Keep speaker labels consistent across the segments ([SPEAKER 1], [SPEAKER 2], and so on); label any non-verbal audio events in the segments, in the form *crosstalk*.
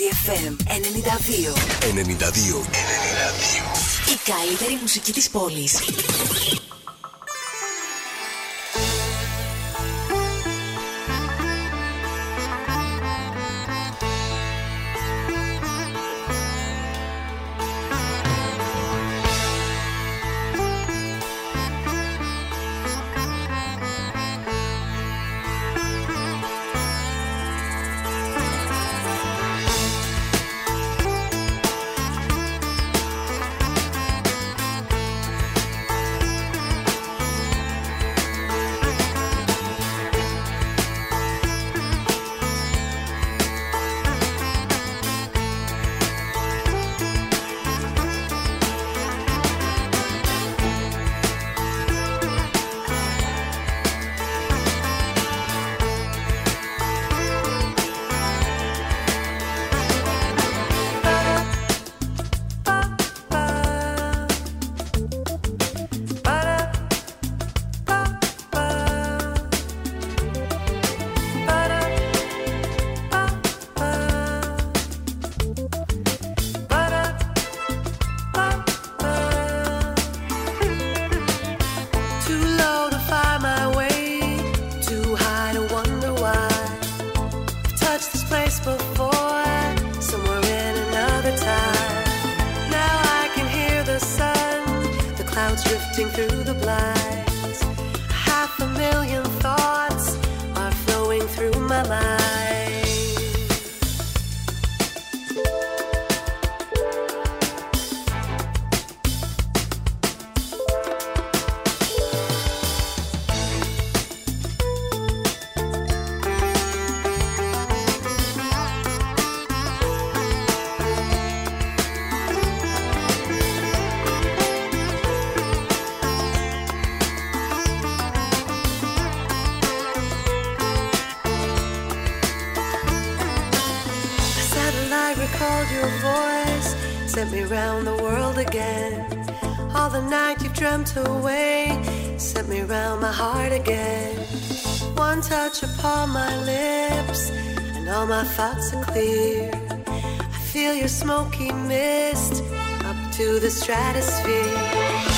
[SPEAKER 1] FM 92.
[SPEAKER 2] 92. 92.
[SPEAKER 1] Η καλύτερη μουσική της πόλης.
[SPEAKER 3] my thoughts are clear. I feel your smoky mist up to the stratosphere.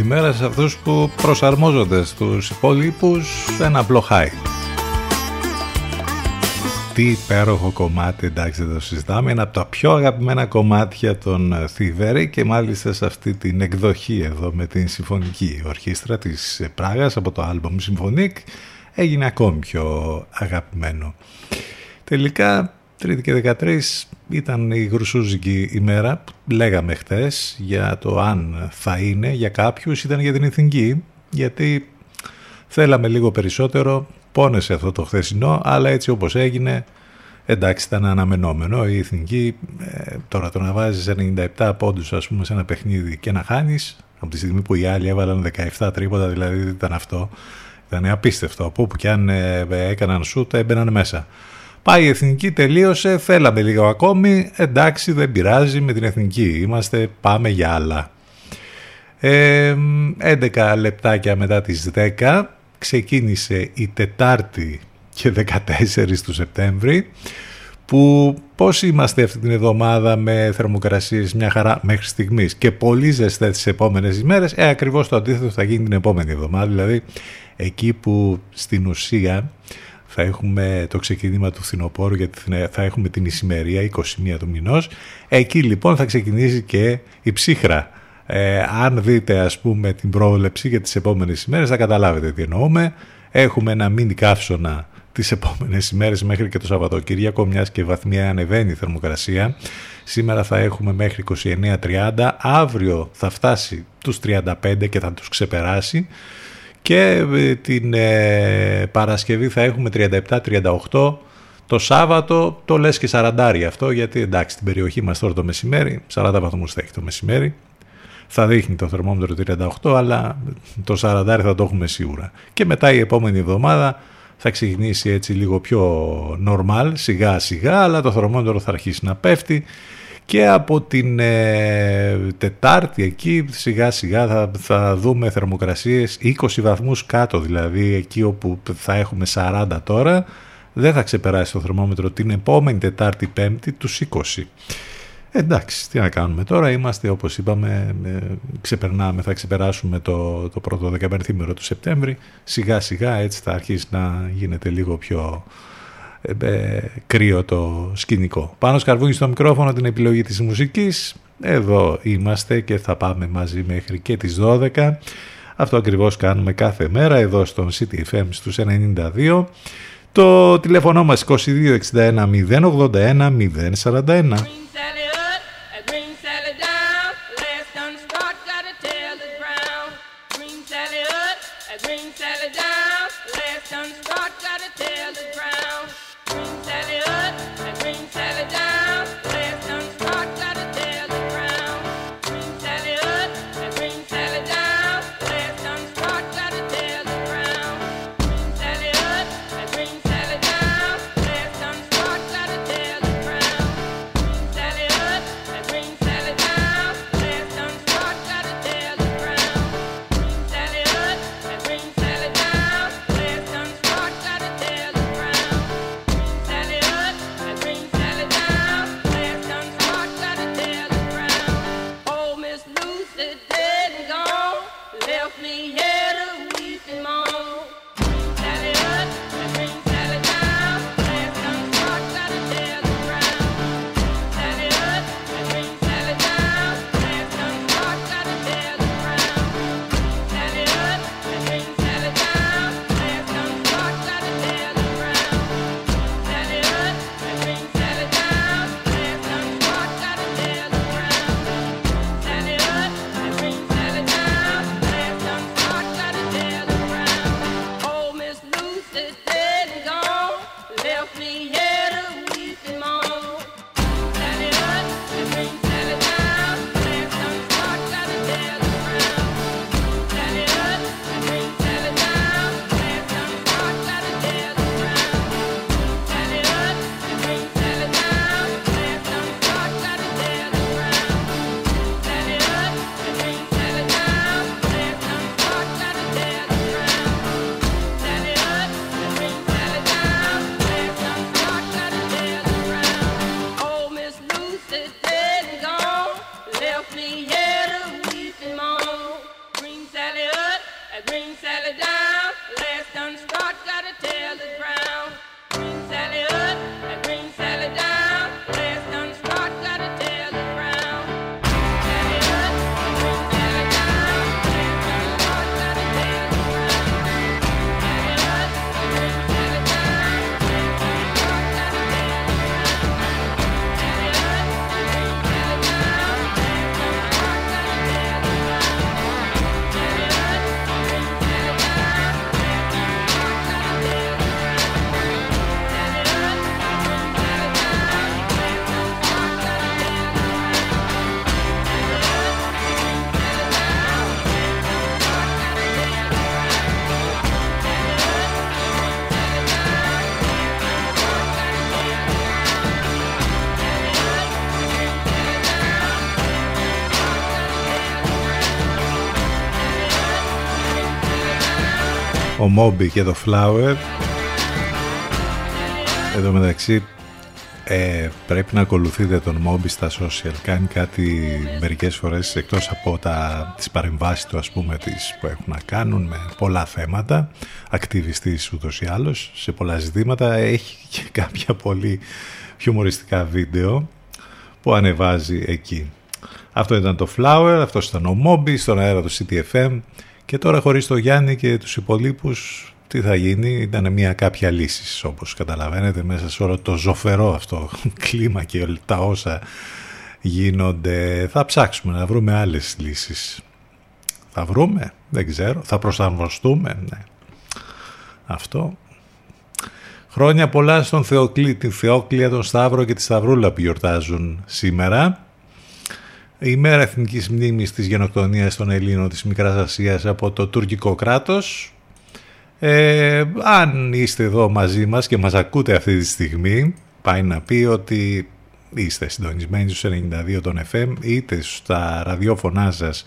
[SPEAKER 2] Καλημέρα σε αυτούς που προσαρμόζονται στους υπόλοιπους ένα απλό high. Τι υπέροχο κομμάτι, εντάξει δεν το συζητάμε, είναι από τα πιο αγαπημένα κομμάτια των Θηβέρη και μάλιστα σε αυτή την εκδοχή εδώ με την Συμφωνική Ορχήστρα της Πράγας από το άλμπομ Συμφωνικ έγινε ακόμη πιο αγαπημένο. Τελικά Τρίτη και 13 ήταν η γρουσούζικη ημέρα που λέγαμε χτες για το αν θα είναι για κάποιους ήταν για την εθνική γιατί θέλαμε λίγο περισσότερο πόνεσε αυτό το χθεσινό αλλά έτσι όπως έγινε εντάξει ήταν αναμενόμενο. Η εθνική ε, τώρα το να βάζεις 97 πόντους ας πούμε σε ένα παιχνίδι και να χάνεις από τη στιγμή που οι άλλοι έβαλαν 17 τρίποτα δηλαδή ήταν αυτό ήταν απίστευτο. Από όπου και αν ε, έκαναν σούτ έμπαιναν μέσα Πάει η εθνική, τελείωσε, θέλαμε λίγο ακόμη, εντάξει δεν πειράζει με την εθνική, είμαστε, πάμε για άλλα. Ε, 11 λεπτάκια μετά τις 10 ξεκίνησε η Τετάρτη και 14 του Σεπτέμβρη που πώς είμαστε αυτή την εβδομάδα με θερμοκρασίες μια χαρά μέχρι στιγμής και πολύ ζεστές τις επόμενες ημέρες, ε, ακριβώς το αντίθετο θα γίνει την επόμενη εβδομάδα, δηλαδή εκεί που στην ουσία θα έχουμε το ξεκίνημα του φθινοπόρου γιατί θα έχουμε την ησημερία 21 του μηνός. Εκεί λοιπόν θα ξεκινήσει και η ψύχρα. Ε, αν δείτε ας πούμε την πρόβλεψη για τις επόμενες ημέρες θα καταλάβετε τι εννοούμε. Έχουμε ένα μίνι καύσωνα τις επόμενες ημέρες μέχρι και το Σαββατοκύριακο μιας και βαθμία ανεβαίνει η θερμοκρασία. Σήμερα θα έχουμε μέχρι 29-30, αύριο θα φτάσει τους 35 και θα τους ξεπεράσει και ε, την ε, Παρασκευή θα έχουμε 37-38 το Σάββατο το λες και 40 αυτό γιατί εντάξει στην περιοχή μας τώρα το μεσημέρι 40 βαθμούς θα έχει το μεσημέρι. Θα δείχνει το θερμόμετρο 38 αλλά το 40 θα το έχουμε σίγουρα. Και μετά η επόμενη εβδομάδα θα ξεκινήσει έτσι λίγο πιο normal σιγά σιγά αλλά το θερμόμετρο θα αρχίσει να πέφτει και από την ε, Τετάρτη εκεί σιγά σιγά θα, θα δούμε θερμοκρασίες 20 βαθμούς κάτω δηλαδή εκεί όπου θα έχουμε 40 τώρα δεν θα ξεπεράσει το θερμόμετρο την επόμενη Τετάρτη Πέμπτη τους 20. Εντάξει, τι να κάνουμε τώρα, είμαστε όπως είπαμε, ε, ξεπερνάμε, θα ξεπεράσουμε το, το πρώτο δεκαπενθήμερο του Σεπτέμβρη, σιγά σιγά έτσι θα αρχίσει να γίνεται λίγο πιο ε, ε, κρύο το σκηνικό. Πάνω σκαρβούνι στο μικρόφωνο την επιλογή της μουσικής. Εδώ είμαστε και θα πάμε μαζί μέχρι και τις 12. Αυτό ακριβώς κάνουμε κάθε μέρα εδώ στον CTFM στους 92. Το τηλέφωνο μας 2261 081 041. Ο Moby και το Flower. Εδώ μεταξύ ε, πρέπει να ακολουθείτε τον Moby στα social. Κάνει κάτι μερικές φορές εκτός από τα, τις παρεμβάσεις του ας πούμε τις που έχουν να κάνουν με πολλά θέματα. Ακτιβιστής ούτως ή άλλως σε πολλά ζητήματα. Έχει και κάποια πολύ χιουμοριστικά βίντεο που ανεβάζει εκεί. Αυτό ήταν το Flower, αυτό ήταν ο Moby στον αέρα του CTFM και τώρα χωρίς το Γιάννη και τους υπολείπους τι θα γίνει, ήταν μια κάποια λύση όπως καταλαβαίνετε μέσα σε όλο το ζωφερό αυτό *laughs* κλίμα και όλα τα όσα γίνονται. Θα ψάξουμε να βρούμε άλλες λύσεις. Θα βρούμε, δεν ξέρω, θα προσαρμοστούμε, ναι. Αυτό. Χρόνια πολλά στον Θεοκλή, την Θεόκλια, τον Σταύρο και τη Σταυρούλα που γιορτάζουν σήμερα. Η μέρα εθνικής μνήμης της γενοκτονίας των Ελλήνων της Μικράς Ασίας από το τουρκικό κράτος. Ε, αν είστε εδώ μαζί μας και μας ακούτε αυτή τη στιγμή, πάει να πει ότι είστε συντονισμένοι στους 92 των FM είτε στα ραδιόφωνά σας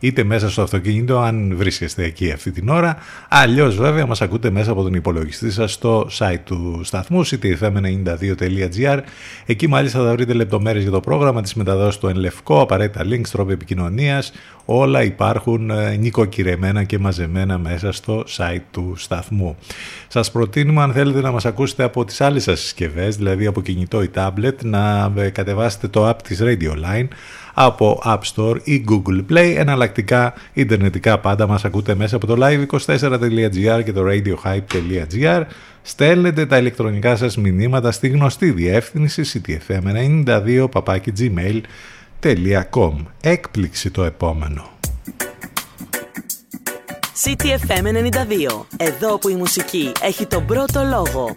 [SPEAKER 2] είτε μέσα στο αυτοκίνητο αν βρίσκεστε εκεί αυτή την ώρα. Αλλιώς βέβαια μας ακούτε μέσα από τον υπολογιστή σας στο site του σταθμούς ctfm92.gr Εκεί μάλιστα θα βρείτε λεπτομέρειες για το πρόγραμμα, της μεταδόσης του Ενλευκό, απαραίτητα links, τρόπο επικοινωνίας. Όλα υπάρχουν ε, νοικοκυρεμένα και μαζεμένα μέσα στο site του σταθμού. Σας προτείνουμε αν θέλετε να μας ακούσετε από τις άλλες σας συσκευές, δηλαδή από κινητό ή tablet, να ε, κατεβάσετε το app της Radio Line από App Store ή Google Play. Εναλλακτικά, ιντερνετικά πάντα μας ακούτε μέσα από το live24.gr και το radiohype.gr. Στέλνετε τα ηλεκτρονικά σας μηνύματα στη γνωστή διεύθυνση ctfm92 gmail.com. Έκπληξη το επόμενο.
[SPEAKER 4] CTFM 92. Εδώ που η μουσική έχει τον πρώτο λόγο.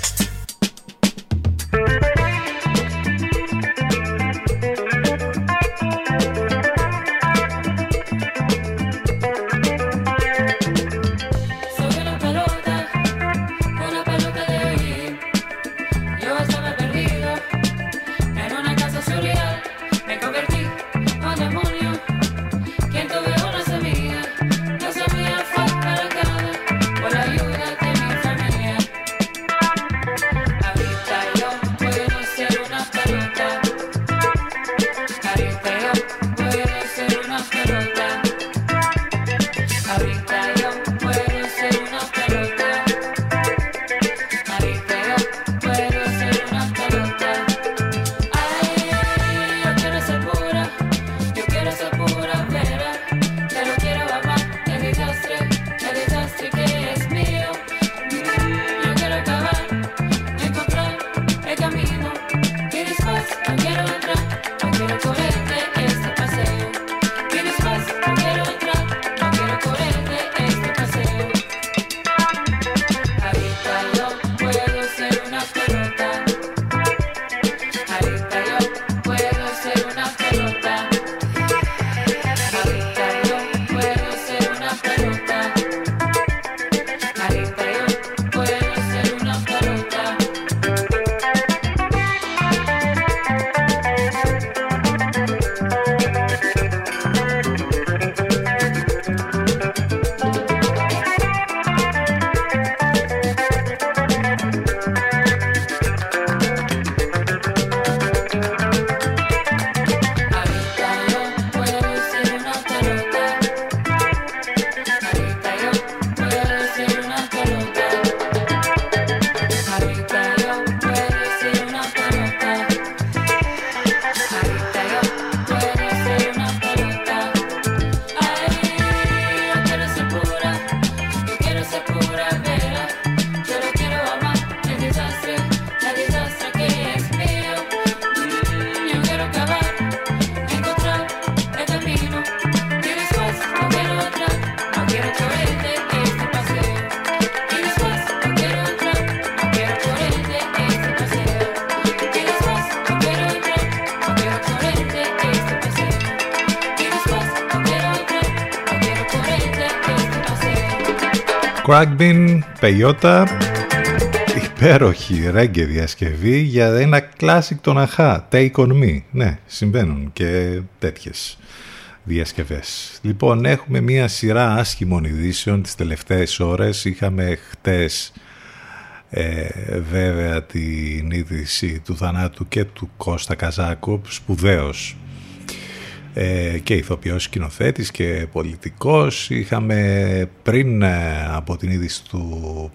[SPEAKER 2] Crackbin, Πεϊότα, υπέροχη ρέγγε διασκευή για ένα κλάσικ των αχά, Take On Me. Ναι, συμβαίνουν και τέτοιες διασκευές. Λοιπόν, έχουμε μία σειρά άσχημων ειδήσεων τις τελευταίες ώρες. Είχαμε χτες ε, βέβαια την είδηση του θανάτου και του Κώστα Καζάκου, σπουδαίος ε, και ηθοποιός σκηνοθέτης και πολιτικός. Είχαμε πριν ε, από την είδηση του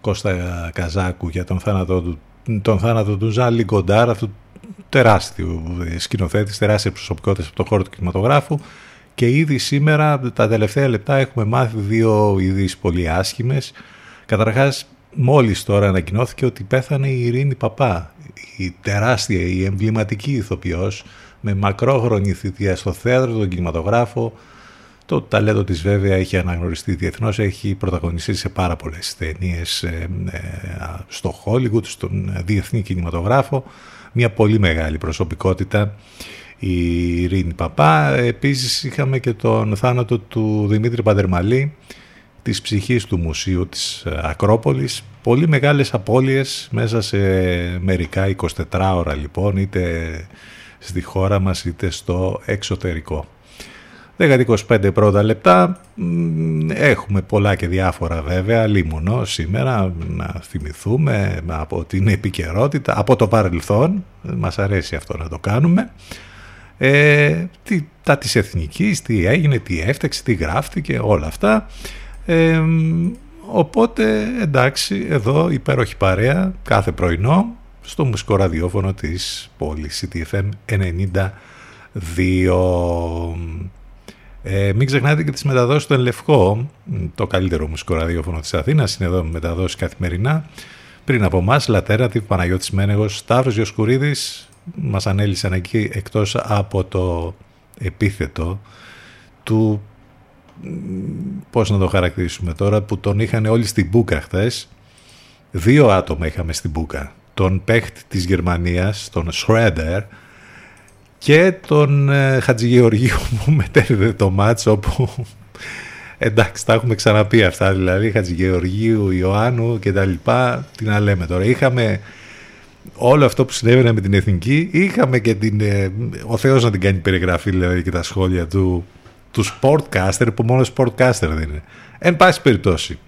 [SPEAKER 2] Κώστα Καζάκου για τον θάνατο του, τον θάνατο του Ζαν Λιγκοντάρ, αυτού τεράστιου σκηνοθέτης, τεράστια προσωπικότητα από τον χώρο του κινηματογράφου και ήδη σήμερα τα τελευταία λεπτά έχουμε μάθει δύο ειδήσεις πολύ άσχημες. Καταρχάς μόλις τώρα ανακοινώθηκε ότι πέθανε η Ειρήνη Παπά, η τεράστια, η εμβληματική ηθοποιός με μακρόχρονη θητεία στο θέατρο, τον κινηματογράφο. Το ταλέντο της βέβαια έχει αναγνωριστεί διεθνώς, έχει πρωταγωνιστεί σε πάρα πολλές ταινίες ε, ε, στο Hollywood, στον διεθνή κινηματογράφο. Μια πολύ μεγάλη προσωπικότητα η Ειρήνη Παπά. Επίσης είχαμε και τον θάνατο του Δημήτρη Παντερμαλή, της ψυχής του Μουσείου της Ακρόπολης. Πολύ μεγάλες απώλειες μέσα σε μερικά 24 ώρα λοιπόν, είτε στη χώρα μας είτε στο εξωτερικό. 10-25 πρώτα λεπτά, έχουμε πολλά και διάφορα βέβαια, λίμωνο σήμερα να θυμηθούμε από την επικαιρότητα, από το παρελθόν, μας αρέσει αυτό να το κάνουμε. Ε, τι, τα της εθνικής, τι έγινε, τι έφταξε, τι γράφτηκε, όλα αυτά. Ε, οπότε εντάξει, εδώ υπέροχη παρέα, κάθε πρωινό, στο μουσικό ραδιόφωνο της πόλης CTFM 92. Ε, μην ξεχνάτε και τις μεταδόσεις στον Λευκό, το καλύτερο μουσικό ραδιόφωνο της Αθήνας, είναι εδώ με μεταδόσεις καθημερινά. Πριν από εμάς, Λατέρα, τύπου Παναγιώτης Μένεγος, Σταύρος Διοσκουρίδης, μας ανέλησαν εκεί εκτός από το επίθετο του πώς να το χαρακτηρίσουμε τώρα, που τον είχαν όλοι στην Μπούκα χθες. Δύο άτομα είχαμε στην Μπούκα. Τον παίχτη της Γερμανίας, τον Schroeder, και τον ε, Χατζηγεωργίου *laughs* που μετέρδε το μάτς όπου εντάξει τα έχουμε ξαναπεί αυτά δηλαδή Χατζηγεωργίου, Ιωάννου και τα λοιπά τι να λέμε τώρα. Είχαμε όλο αυτό που συνέβαινε με την Εθνική είχαμε και την, ε, ο Θεός να την κάνει περιγραφή δηλαδή και τα σχόλια του του sportcaster που μόνο sportcaster δεν είναι. Εν πάση περιπτώσει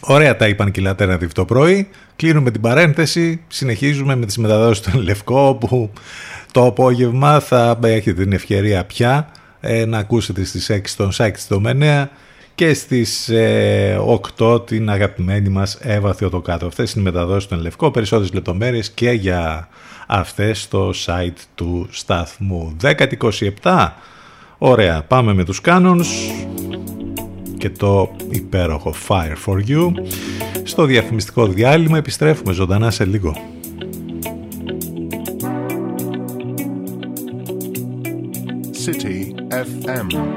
[SPEAKER 2] Ωραία τα είπαν και η Alternative το πρωί. Κλείνουμε την παρένθεση. Συνεχίζουμε με τις μεταδόσεις του Λευκό που το απόγευμα θα έχετε την ευκαιρία πια ε, να ακούσετε στις 6 τον Σάκη της Δομενέα και στις 8 ε, την αγαπημένη μας Εύα Θεοτοκάτω. Αυτές είναι οι μεταδόσεις του Λευκό, περισσότερες λεπτομέρειες και για αυτές στο site του σταθμού. 10-27, ωραία, πάμε με τους Canons και το υπέροχο Fire for You. Στο διαφημιστικό διάλειμμα επιστρέφουμε ζωντανά σε λίγο.
[SPEAKER 5] City FM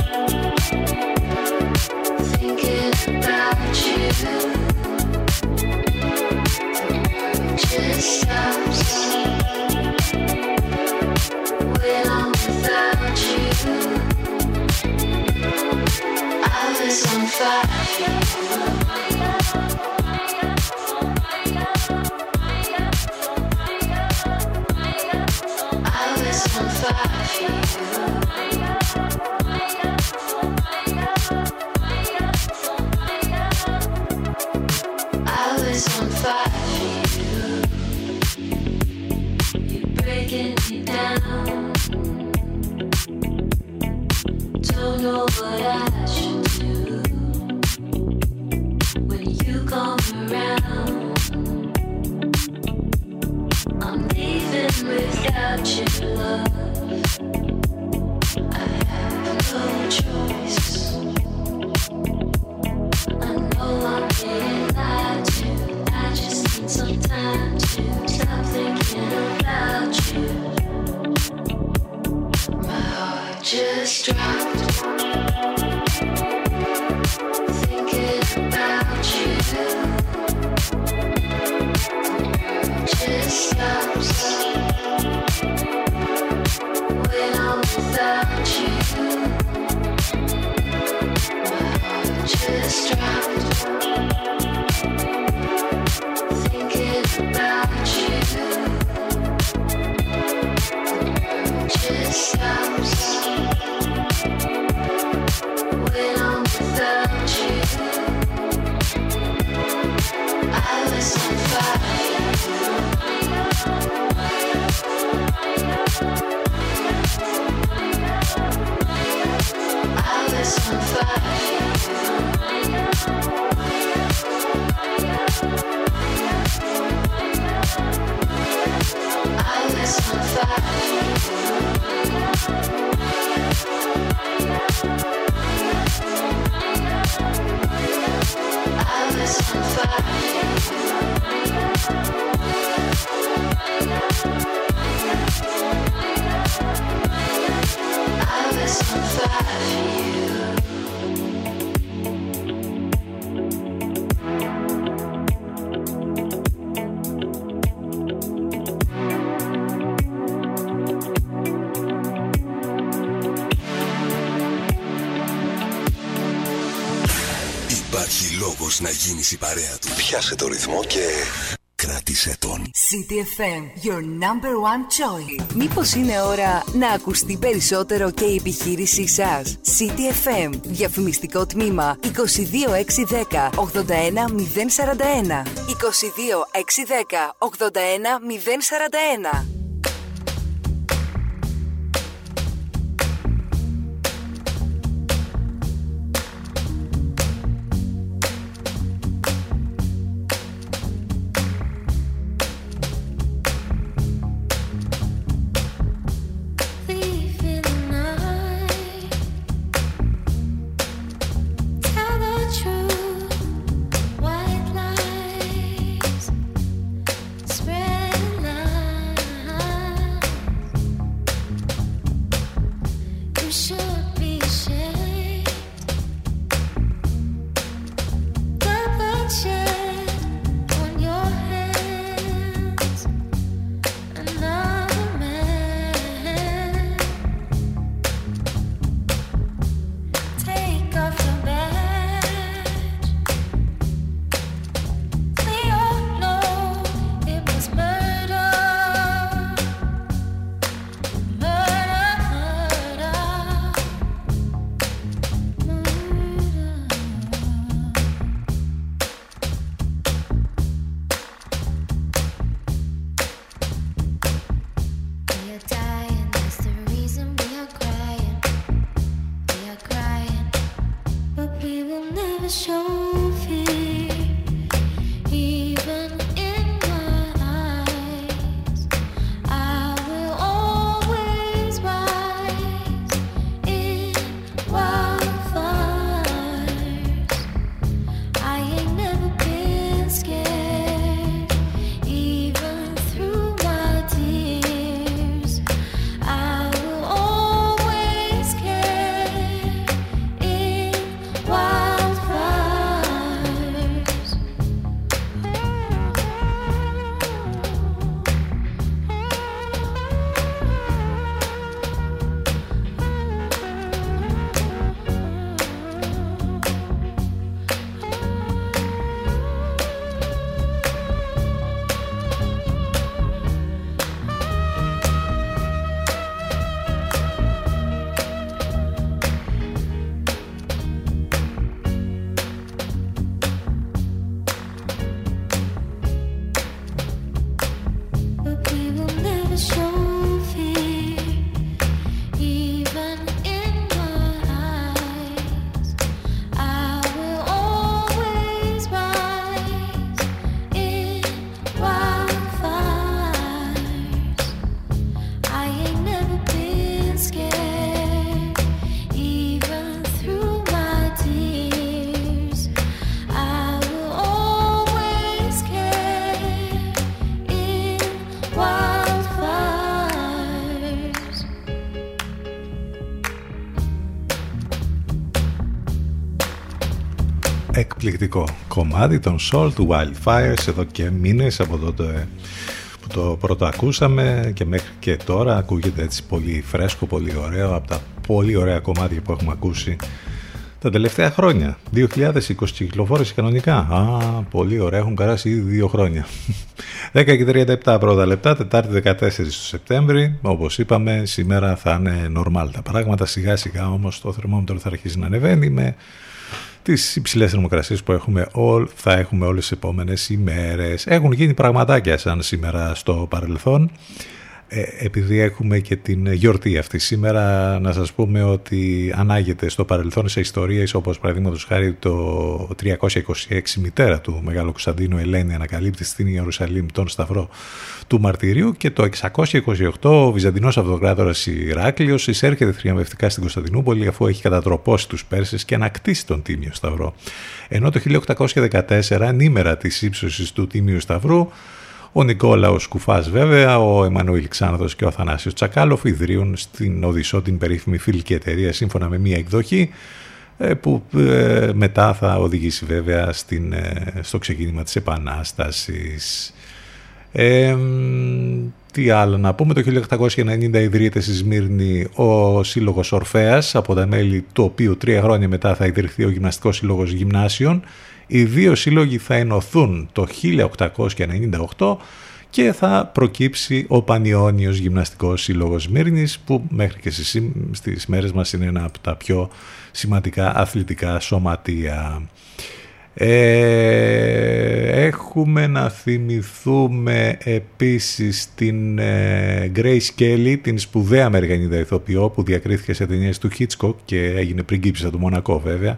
[SPEAKER 6] I was on fire.
[SPEAKER 7] Γίνεις η παρέα του. Πιάσε το ρυθμό και Κράτησε τον.
[SPEAKER 6] CTFM, your number one choice. Μήπως είναι ώρα να ακουστεί περισσότερο και η επιχείρησή σας; CTFM, διαφημιστικό τμήμα 22610 81041. 22610 81041.
[SPEAKER 2] Εκπληκτικό κομμάτι των Soul του Wildfires εδώ και μήνες από τότε που το πρώτο ακούσαμε και μέχρι και τώρα ακούγεται έτσι πολύ φρέσκο, πολύ ωραίο από τα πολύ ωραία κομμάτια που έχουμε ακούσει τα τελευταία χρόνια. 2020 κυκλοφόρησε κανονικά. Α, πολύ ωραία, έχουν περάσει ήδη δύο χρόνια. *laughs* 10 και 37 πρώτα λεπτά, Τετάρτη 14 του Σεπτέμβρη. Όπως είπαμε σήμερα θα είναι normal τα πράγματα. Σιγά σιγά όμως το θερμόμετρο θα αρχίσει να ανεβαίνει με τις υψηλές θερμοκρασίες που έχουμε, θα έχουμε όλες τις επόμενες ημέρες. Έχουν γίνει πραγματάκια σαν σήμερα στο παρελθόν. Ε, επειδή έχουμε και την γιορτή αυτή σήμερα να σας πούμε ότι ανάγεται στο παρελθόν σε ιστορίες όπως παραδείγματος χάρη το 326 μητέρα του Μεγάλου Κωνσταντίνου Ελένη ανακαλύπτει στην Ιερουσαλήμ τον Σταυρό του Μαρτυρίου και το 628 ο Βυζαντινός Αυτοκράτορας Ηράκλειος εισέρχεται θριαμβευτικά στην Κωνσταντινούπολη αφού έχει κατατροπώσει τους Πέρσες και ανακτήσει τον Τίμιο Σταυρό. Ενώ το 1814 ενήμερα της ύψωσης του Τίμιου Σταυρού ο Νικόλαος Κουφάς βέβαια, ο Εμμανουήλ Ξάνδος και ο Αθανάσιος Τσακάλοφ ιδρύουν στην Οδυσσό την περίφημη φιλική εταιρεία σύμφωνα με μία εκδοχή ε, που ε, μετά θα οδηγήσει βέβαια στην, ε, στο ξεκίνημα της Επανάστασης. τι άλλο να πούμε, το 1890 ιδρύεται στη Σμύρνη ο Σύλλογος Ορφέας, από τα μέλη του οποίου τρία χρόνια μετά θα ιδρυθεί ο Γυμναστικός Σύλλογος Γυμνάσιων. Οι δύο σύλλογοι θα ενωθούν το 1898 και θα προκύψει ο Πανιόνιος Γυμναστικός Σύλλογος Μύρνης που μέχρι και στις μέρες μας είναι ένα από τα πιο σημαντικά αθλητικά σωματεία. Ε, έχουμε να θυμηθούμε επίσης την ε, Grace Kelly, την σπουδαία Αμερικανίδα ηθοποιό που διακρίθηκε σε ταινίες του Hitchcock και έγινε πριγκίψα του Μονακό βέβαια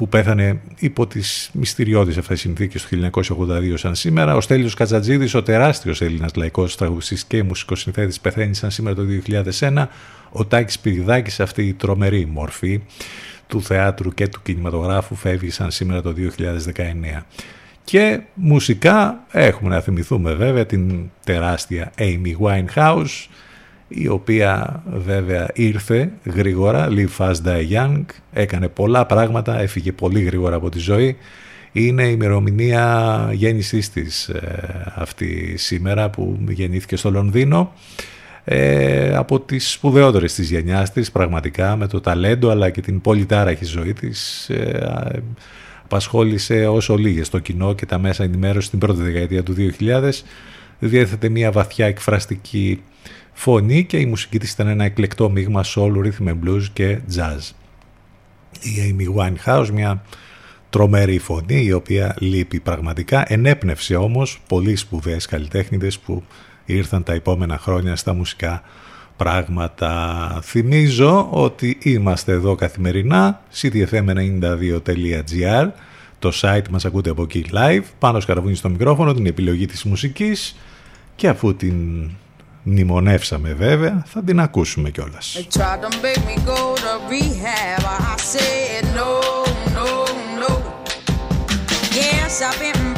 [SPEAKER 2] που πέθανε υπό τις μυστηριώδεις αυτές συνθήκες του 1982 σαν σήμερα. Ο Στέλιος Κατζατζίδης, ο τεράστιος Έλληνας λαϊκός τραγουδιστής και μουσικός συνθέτης πεθαίνει σαν σήμερα το 2001. Ο Τάκης Πυριδάκης, αυτή η τρομερή μορφή του θεάτρου και του κινηματογράφου φεύγει σαν σήμερα το 2019. Και μουσικά έχουμε να θυμηθούμε βέβαια την τεράστια Amy Winehouse η οποία βέβαια ήρθε γρήγορα, live fast die young, έκανε πολλά πράγματα, έφυγε πολύ γρήγορα από τη ζωή. Είναι η ημερομηνία γέννησής της ε, αυτή σήμερα που γεννήθηκε στο Λονδίνο. Ε, από τις σπουδαιότερες της γενιάς της πραγματικά με το ταλέντο αλλά και την πολυτάραχη ζωή της ε, απασχόλησε όσο λίγες το κοινό και τα μέσα ενημέρωσης στην πρώτη δεκαετία του 2000 διέθετε μια βαθιά εκφραστική φωνή και η μουσική της ήταν ένα εκλεκτό μείγμα soul, rhythm and blues και jazz. Η Amy Winehouse μια τρομερή φωνή η οποία λείπει πραγματικά ενέπνευσε όμως πολύ σπουδαίες καλλιτέχνηδες που ήρθαν τα επόμενα χρόνια στα μουσικά πράγματα. Θυμίζω ότι είμαστε εδώ καθημερινά, ctfm92.gr, το site μας ακούτε από εκεί live, πάνω σκαρβούνι στο μικρόφωνο, την επιλογή της μουσικής και αφού την μνημονεύσαμε βέβαια, θα την ακούσουμε κιόλας. Yes, I've been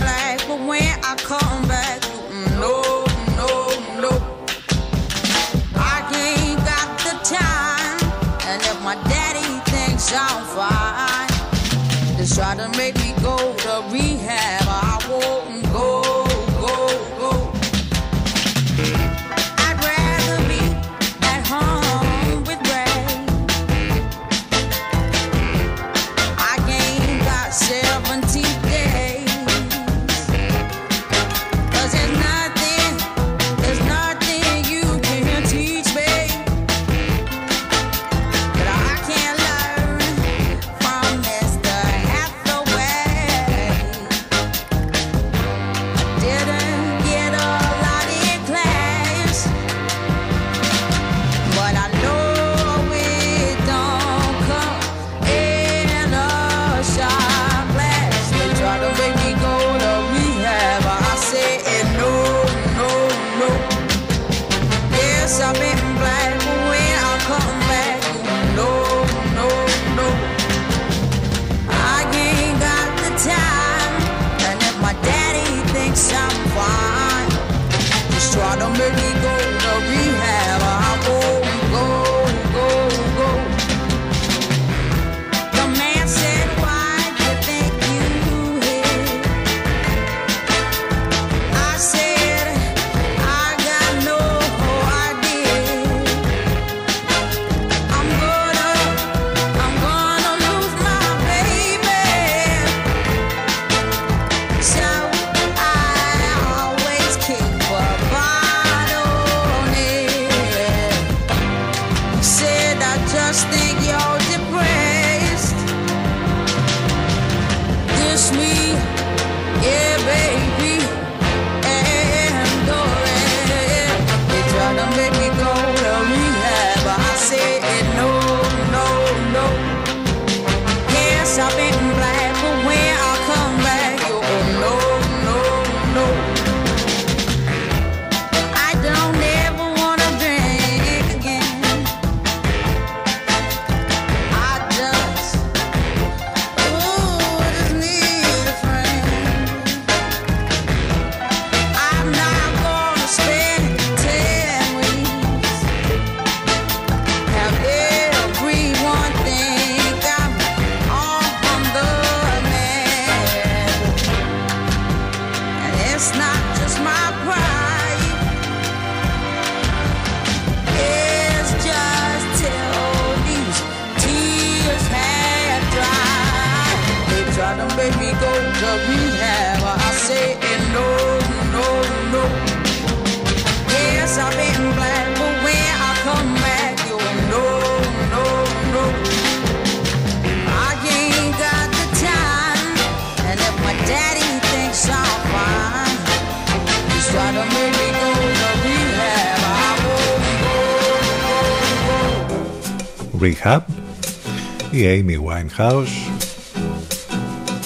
[SPEAKER 2] Winehouse.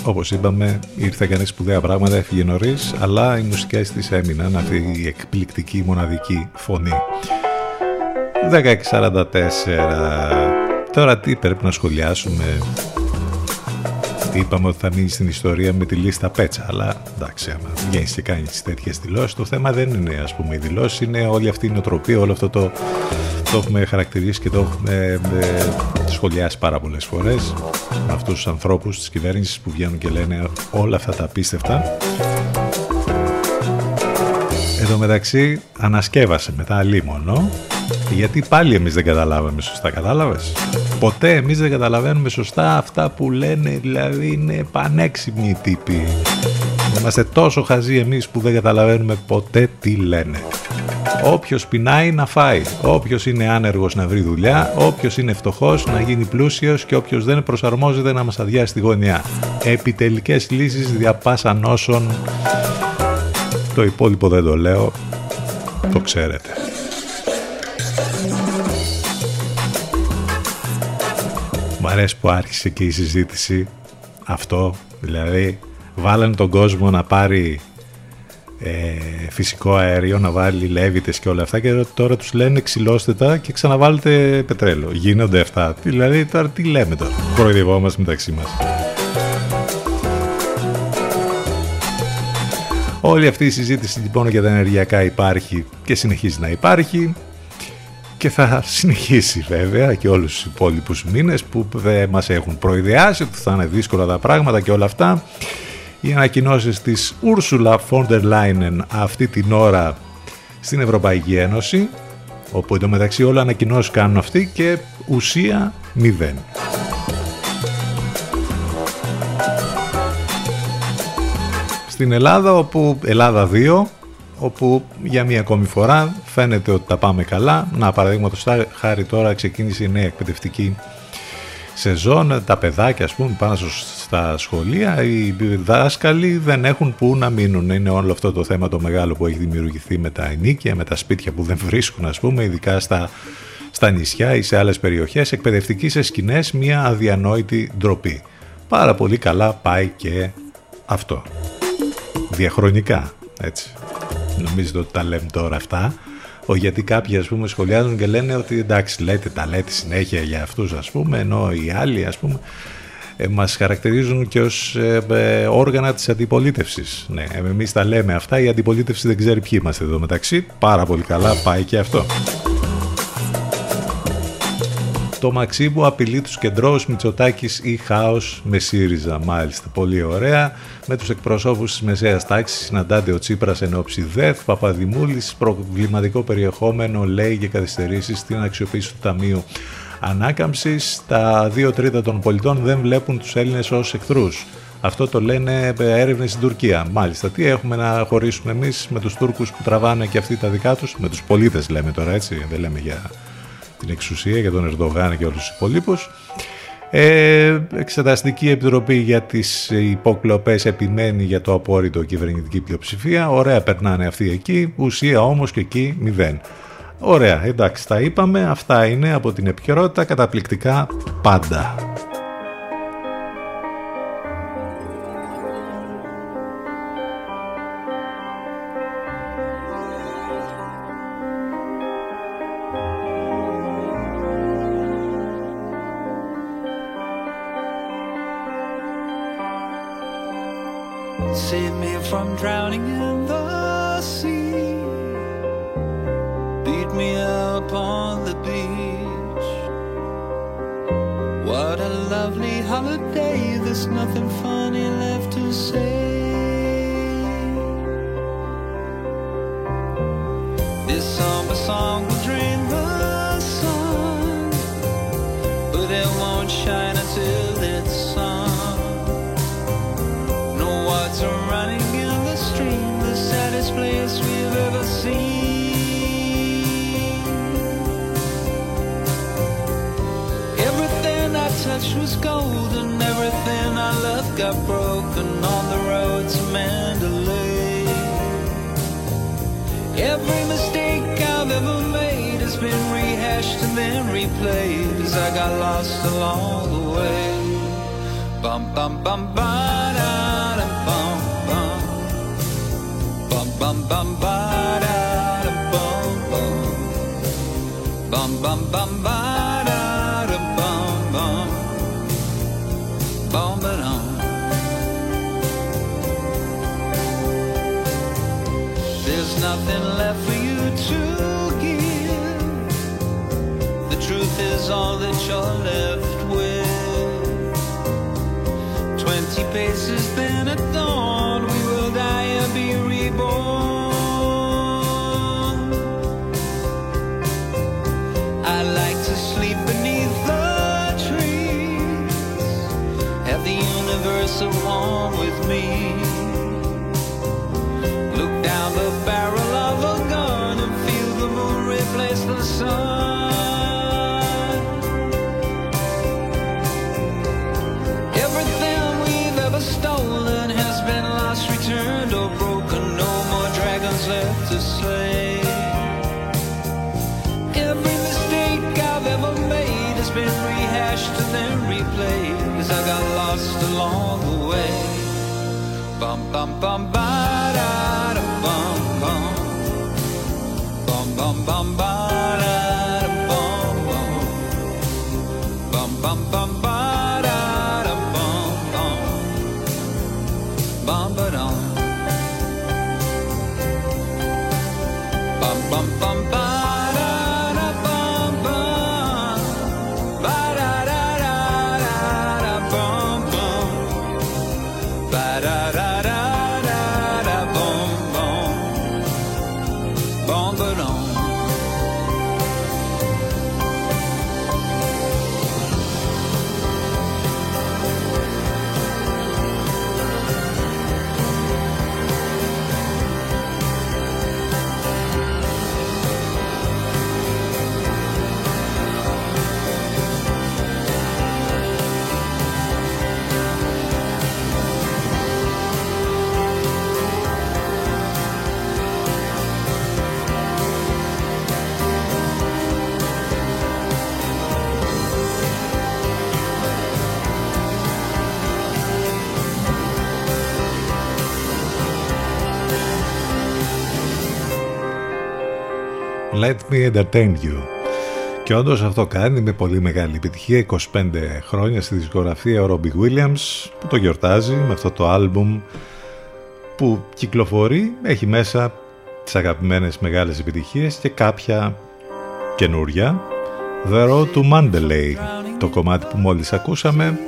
[SPEAKER 2] Όπως είπαμε, ήρθε κανείς σπουδαία πράγματα, έφυγε νωρίς, αλλά οι μουσικές της έμειναν αυτή η εκπληκτική μοναδική φωνή. 1644. Τώρα τι πρέπει να σχολιάσουμε; Είπαμε ότι θα μείνει στην ιστορία με τη λίστα πέτσα, αλλά εντάξει, άμα βγαίνεις και κάνεις τι τέτοιες δηλώσεις, το θέμα δεν είναι ας πούμε οι δηλώσεις, είναι όλη αυτή η νοοτροπία, όλο αυτό το, το έχουμε χαρακτηρίσει και το έχουμε ε, σχολιάσει πάρα πολλές φορές με αυτούς τους ανθρώπους της κυβέρνησης που βγαίνουν και λένε όλα αυτά τα απίστευτα. Εδώ μεταξύ ανασκεύασε μετά αλίμονο γιατί πάλι εμείς δεν καταλάβαμε σωστά, κατάλαβες; Ποτέ εμείς δεν καταλαβαίνουμε σωστά αυτά που λένε, δηλαδή είναι πανέξυπνοι οι τύποι. Είμαστε τόσο χαζοί εμείς που δεν καταλαβαίνουμε ποτέ τι λένε. Όποιος πεινάει να φάει, όποιος είναι άνεργος να βρει δουλειά, όποιος είναι φτωχός να γίνει πλούσιος και όποιος δεν προσαρμόζεται να μας αδειάσει τη γωνιά. Επιτελικές λύσεις δια πάσα νόσων. Το υπόλοιπο δεν το λέω, το ξέρετε. Μ' αρέσει που άρχισε και η συζήτηση αυτό, δηλαδή βάλανε τον κόσμο να πάρει ε, φυσικό αέριο, να βάλει λέβητες και όλα αυτά και τώρα τους λένε ξυλώστε τα και ξαναβάλετε πετρέλαιο. Γίνονται αυτά. Δηλαδή τώρα τι λέμε τώρα. Κοροϊδευόμαστε μεταξύ μας. Όλη αυτή η συζήτηση λοιπόν για τα ενεργειακά υπάρχει και συνεχίζει να υπάρχει και θα συνεχίσει βέβαια και όλους τους υπόλοιπους μήνες που δεν μας έχουν προειδεάσει ότι θα είναι δύσκολα τα πράγματα και όλα αυτά. Οι ανακοινώσεις της Ursula von der Leyen αυτή την ώρα στην Ευρωπαϊκή Ένωση όπου εντωμεταξύ όλα ανακοινώσεις κάνουν αυτοί και ουσία μηδέν. Στην Ελλάδα, όπου Ελλάδα 2, όπου για μία ακόμη φορά φαίνεται ότι τα πάμε καλά. Να παραδείγματος χάρη τώρα ξεκίνησε η νέα εκπαιδευτική σεζόν, τα παιδάκια ας πούμε πάνω στα σχολεία, οι δάσκαλοι δεν έχουν που να μείνουν. Είναι όλο αυτό το θέμα το μεγάλο που έχει δημιουργηθεί με τα ενίκια, με τα σπίτια που δεν βρίσκουν ας πούμε, ειδικά στα, στα νησιά ή σε άλλες περιοχές, εκπαιδευτική σε σκηνές μια αδιανόητη ντροπή. Πάρα πολύ καλά πάει και αυτό. Διαχρονικά, έτσι. Νομίζετε ότι τα λέμε τώρα αυτά. Ο, γιατί κάποιοι ας πούμε σχολιάζουν και λένε ότι εντάξει λέτε τα λέτε συνέχεια για αυτούς ας πούμε ενώ οι άλλοι ας πούμε ε, μας χαρακτηρίζουν και ως ε, ε, όργανα της αντιπολίτευσης. Ναι, εμείς τα λέμε αυτά, η αντιπολίτευση δεν ξέρει ποιοι είμαστε εδώ μεταξύ. Πάρα πολύ καλά πάει και αυτό. Το Μαξίμου απειλεί τους κεντρώους Μητσοτάκης ή χάος με ΣΥΡΙΖΑ. Μάλιστα, πολύ ωραία. Με τους εκπροσώπους της μεσαίας τάξης συναντάται ο Τσίπρας εν ώψη ΔΕΘ. Παπαδημούλης προβληματικό περιεχόμενο λέει για καθυστερήσεις στην αξιοποίηση του Ταμείου Ανάκαμψης. Τα δύο τρίτα των πολιτών δεν βλέπουν τους Έλληνες ως εχθρούς. Αυτό το λένε έρευνες στην Τουρκία. Μάλιστα, τι έχουμε να χωρίσουμε εμείς με τους Τούρκους που τραβάνε και αυτοί τα δικά τους, με τους πολίτες λέμε τώρα έτσι, δεν λέμε για την εξουσία, για τον Ερντογάν και όλους τους υπολείπους. Ε, εξεταστική επιτροπή για τις υποκλοπές επιμένει για το απόρριτο κυβερνητική πλειοψηφία. Ωραία περνάνε αυτοί εκεί, ουσία όμως και εκεί μηδέν. Ωραία, εντάξει, τα είπαμε. Αυτά είναι από την επικαιρότητα καταπληκτικά πάντα.
[SPEAKER 8] Save me from drowning in the sea. Beat me up on the beach. What a lovely holiday. There's nothing funny left to say. This summer song will drain
[SPEAKER 4] Everything was gold, and everything I loved got broken on the road to Mandalay. Every mistake I've ever made has been rehashed and then replayed as I got lost along the way. Bum bum bum ba you're left with. Twenty paces, then at dawn, we will die and be reborn. I like to sleep beneath the trees, have the universe at with me.
[SPEAKER 2] Let me entertain you. Και όντως αυτό κάνει με πολύ μεγάλη επιτυχία 25 χρόνια στη δισκογραφία ο Robbie Williams που το γιορτάζει με αυτό το άλμπουμ που κυκλοφορεί, έχει μέσα τις αγαπημένες μεγάλες επιτυχίες και κάποια καινούρια. The Road to Mandalay, το κομμάτι που μόλις ακούσαμε,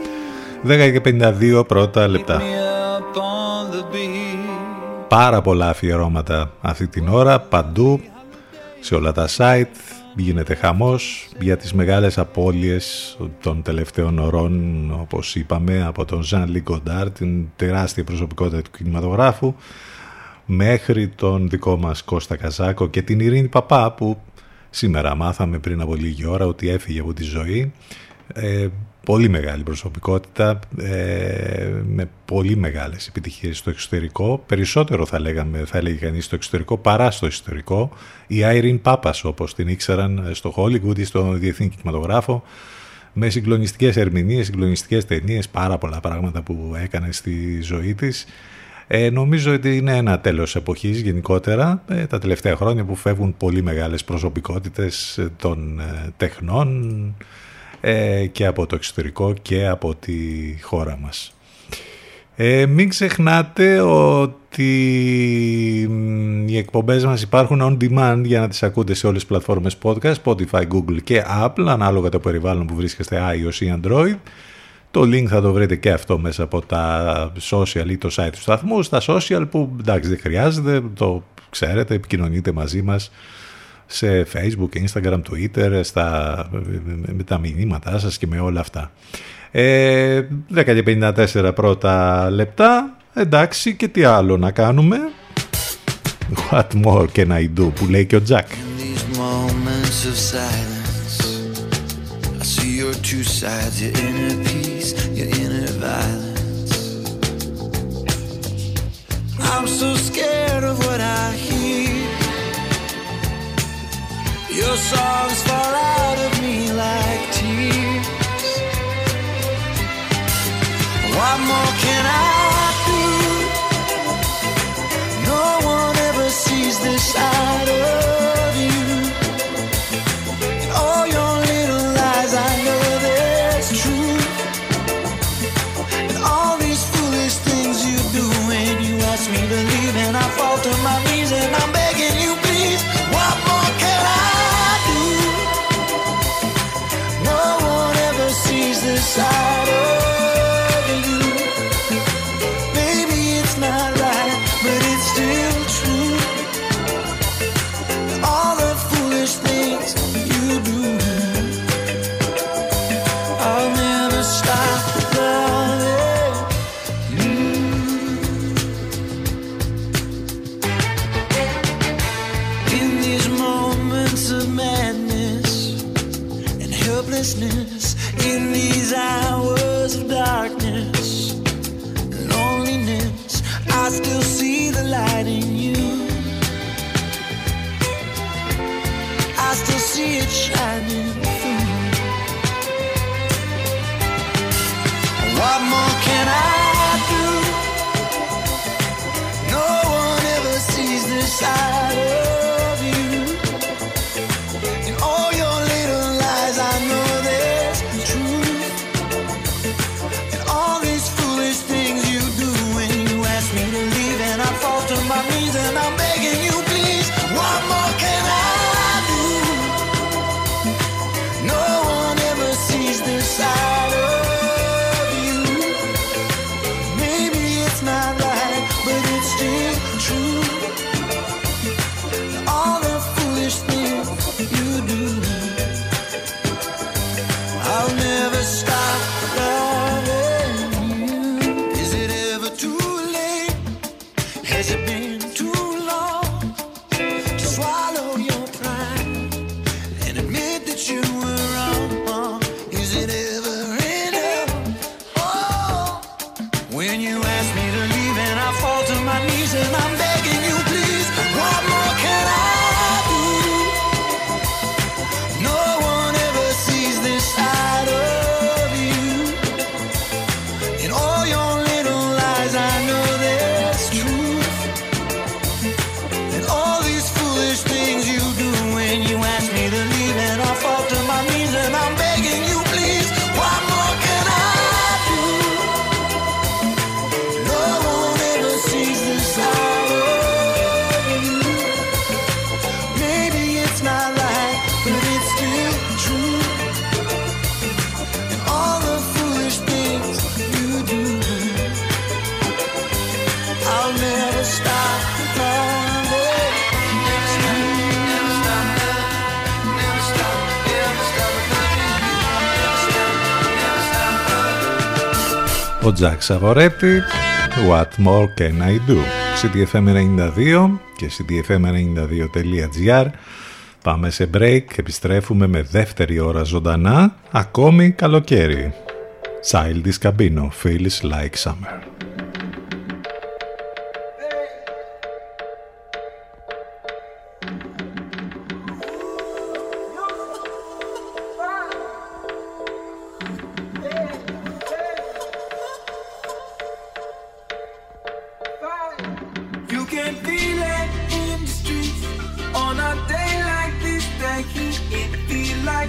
[SPEAKER 2] 10 και 52 πρώτα λεπτά.
[SPEAKER 4] Me up on the beach.
[SPEAKER 2] Πάρα πολλά αφιερώματα αυτή την ώρα, παντού, σε όλα τα site, γίνεται χαμός για τις μεγάλες απώλειες των τελευταίων ωρών, όπως είπαμε, από τον Ζαν Λιγκοντάρ, την τεράστια προσωπικότητα του κινηματογράφου, μέχρι τον δικό μας Κώστα Καζάκο και την Ειρήνη Παπά, που σήμερα μάθαμε πριν από λίγη ώρα ότι έφυγε από τη ζωή. Ε, πολύ μεγάλη προσωπικότητα, ε, με πολύ μεγάλες επιτυχίες στο εξωτερικό. Περισσότερο θα λέγαμε, θα έλεγε κανείς στο εξωτερικό παρά στο ιστορικό. Η Άιριν Πάπας όπως την ήξεραν στο Hollywood ή στο διεθνή κινηματογράφο με συγκλονιστικές ερμηνείες, συγκλονιστικές ταινίες, πάρα πολλά πράγματα που έκανε στη ζωή της. Ε, νομίζω ότι είναι ένα τέλος εποχής γενικότερα, ε, τα τελευταία χρόνια που φεύγουν πολύ μεγάλες προσωπικότητες ε, των ε, τεχνών ε, και από το εξωτερικό και από τη χώρα μας. Ε, μην ξεχνάτε ότι μ, οι εκπομπές μας υπάρχουν on demand για να τις ακούτε σε όλες τις πλατφόρμες podcast, Spotify, Google και Apple, ανάλογα το περιβάλλον που βρίσκεστε iOS ή Android. Το link θα το βρείτε και αυτό μέσα από τα social ή το site του σταθμού, στα social που εντάξει δεν χρειάζεται, το ξέρετε, επικοινωνείτε μαζί μας σε facebook, instagram, twitter, στα, με τα μηνύματά σας και με όλα αυτά. Ε, και 54 πρώτα λεπτά, εντάξει και τι άλλο να κάνουμε; What more can I do που λέει και ο Τζακ.
[SPEAKER 4] I'm so scared of what I hear Your songs fall out of me like tears. What more can I do? No one ever sees this side of suicide Ξαβορέτη What more can I do;
[SPEAKER 2] CDFM92 και cdfm92.gr Πάμε σε break Επιστρέφουμε με δεύτερη ώρα ζωντανά Ακόμη καλοκαίρι. Childish Cabino Feels like summer.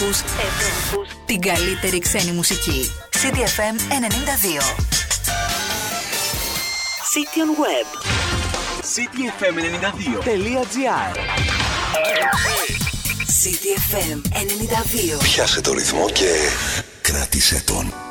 [SPEAKER 1] ακούς εδώ την καλύτερη ξένη μουσική. CDFM 92.
[SPEAKER 9] City on Web.
[SPEAKER 10] CityFM92.gr
[SPEAKER 1] CityFM 92.
[SPEAKER 6] Πιάσε το ρυθμό και κράτησε τον.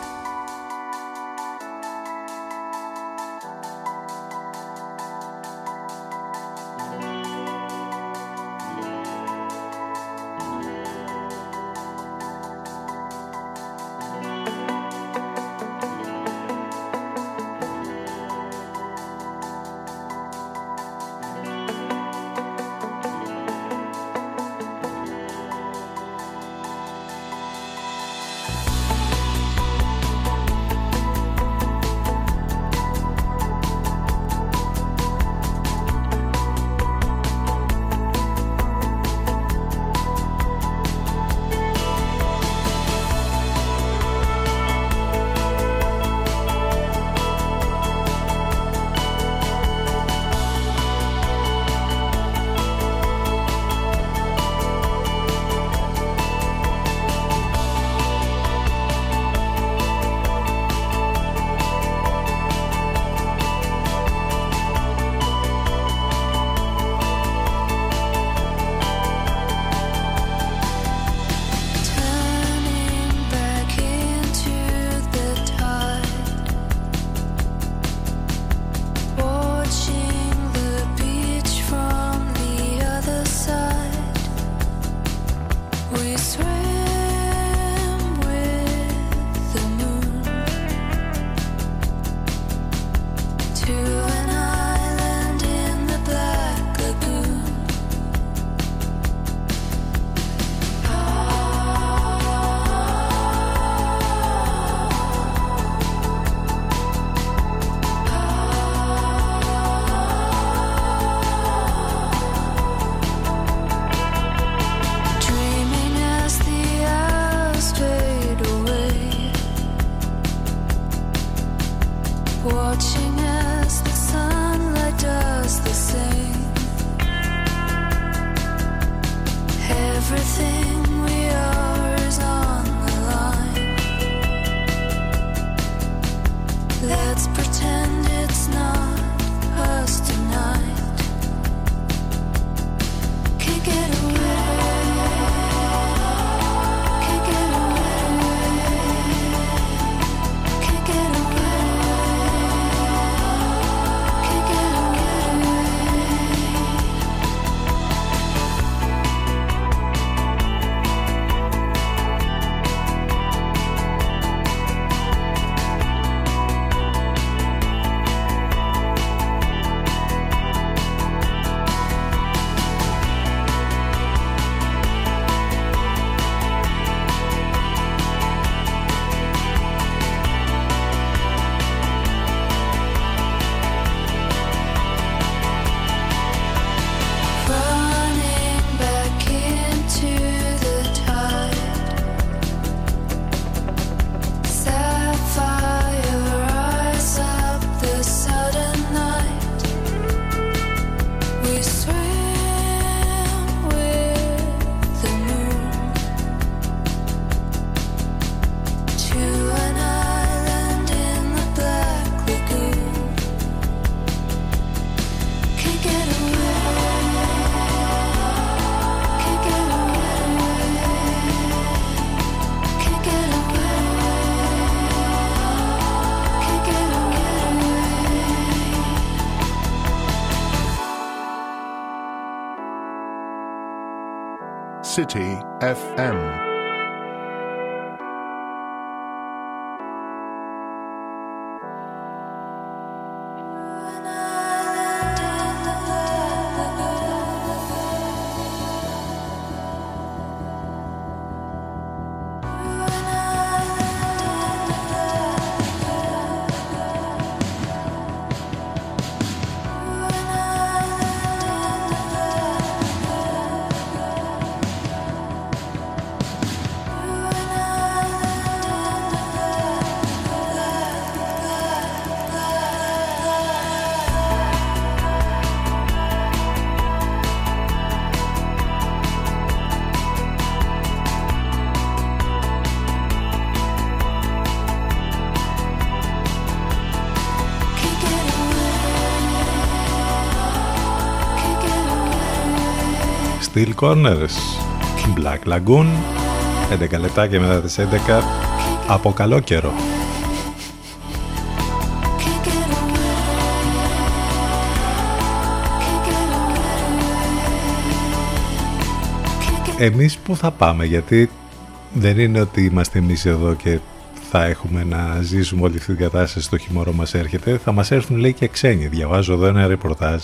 [SPEAKER 5] City FM.
[SPEAKER 2] Corners, Black Lagoon, 11 λεπτά και μετά τις 11 από καλό καιρό. Εμείς που θα πάμε γιατί δεν είναι ότι είμαστε εμείς εδώ και θα έχουμε να ζήσουμε όλη αυτή την κατάσταση το χειμώρο μας έρχεται. Θα μας έρθουν λέει και ξένοι. Διαβάζω εδώ ένα ρεπορτάζ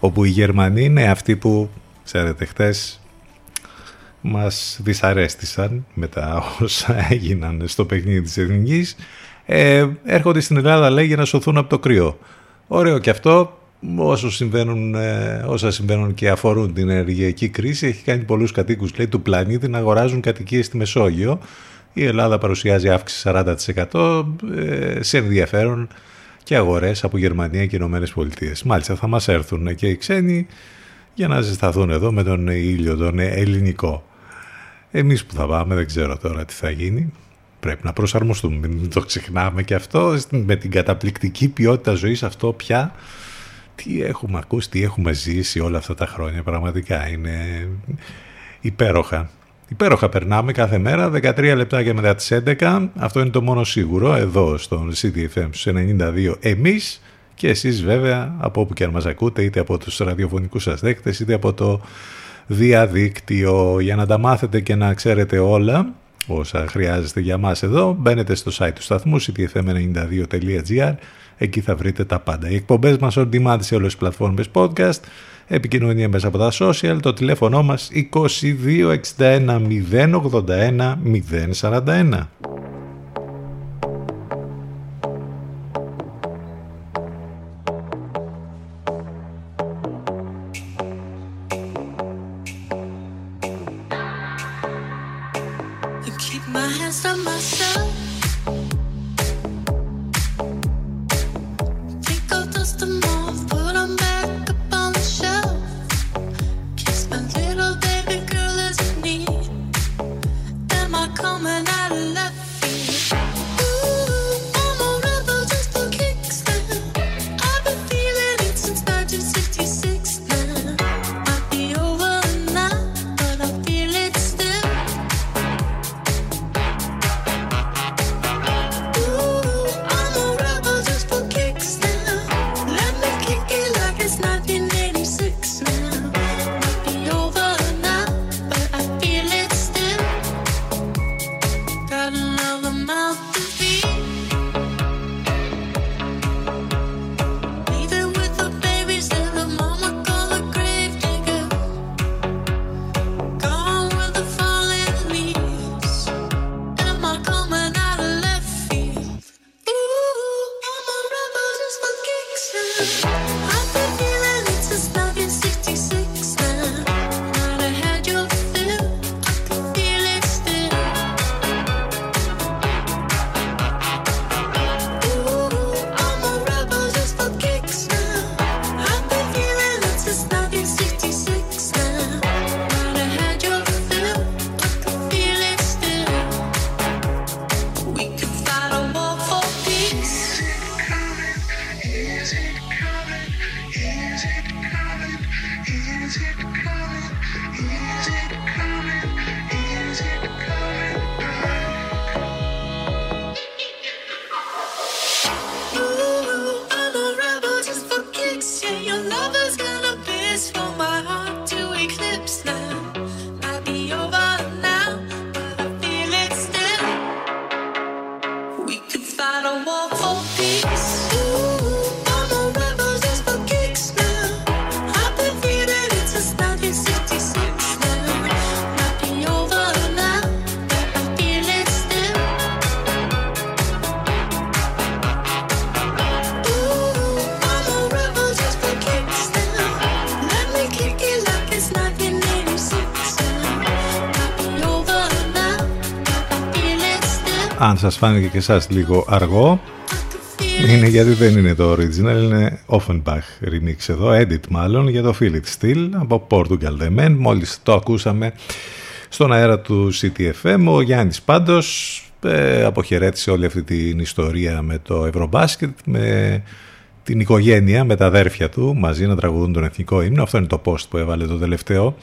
[SPEAKER 2] όπου οι Γερμανοί είναι αυτοί που ξέρετε χτες μας δυσαρέστησαν μετά όσα έγιναν στο παιχνίδι της Εθνικής. Ε, έρχονται στην Ελλάδα λέει για να σωθούν από το κρύο. Ωραίο και αυτό. Όσο συμβαίνουν, ε, όσα συμβαίνουν και αφορούν την ενεργειακή κρίση έχει κάνει πολλούς κατοίκους λέει, του πλανήτη να αγοράζουν κατοικίες στη Μεσόγειο. Η Ελλάδα παρουσιάζει αύξηση 40% ε, σε ενδιαφέρον και αγορές από Γερμανία και Ηνωμένες Πολιτείες. Μάλιστα θα μας έρθουν και οι ξένοι για να ζεσταθούν εδώ με τον ήλιο τον ελληνικό. Εμείς που θα πάμε δεν ξέρω τώρα τι θα γίνει. Πρέπει να προσαρμοστούμε, μην το ξεχνάμε και αυτό με την καταπληκτική ποιότητα ζωής αυτό πια τι έχουμε ακούσει, τι έχουμε ζήσει όλα αυτά τα χρόνια πραγματικά είναι υπέροχα Υπέροχα περνάμε κάθε μέρα, 13 λεπτάκια μετά τις 11. Αυτό είναι το μόνο σίγουρο εδώ στον CDFM 92 εμείς και εσείς βέβαια από όπου και αν μας ακούτε είτε από τους ραδιοφωνικούς σας δέκτες είτε από το διαδίκτυο για να τα μάθετε και να ξέρετε όλα όσα χρειάζεστε για μας εδώ μπαίνετε στο site του σταθμού ctfm92.gr εκεί θα βρείτε τα πάντα. Οι εκπομπές μας on demand σε όλες τις πλατφόρμες podcast επικοινωνία μέσα από τα social, το τηλέφωνο μας 2261 081 041. Αν σας φάνηκε και εσάς λίγο αργό είναι γιατί δεν είναι το original, είναι Offenbach remix εδώ, edit μάλλον για το Feel It Still από Portugal The Men, μόλις το ακούσαμε στον αέρα του CTFM. Ο Γιάννης πάντως ε, αποχαιρέτησε όλη αυτή την ιστορία με το Ευρωμπάσκετ, με την οικογένεια με τα αδέρφια του μαζί να τραγουδούν τον εθνικό ύμνο. Αυτό είναι το post που έβαλε το τελευταίο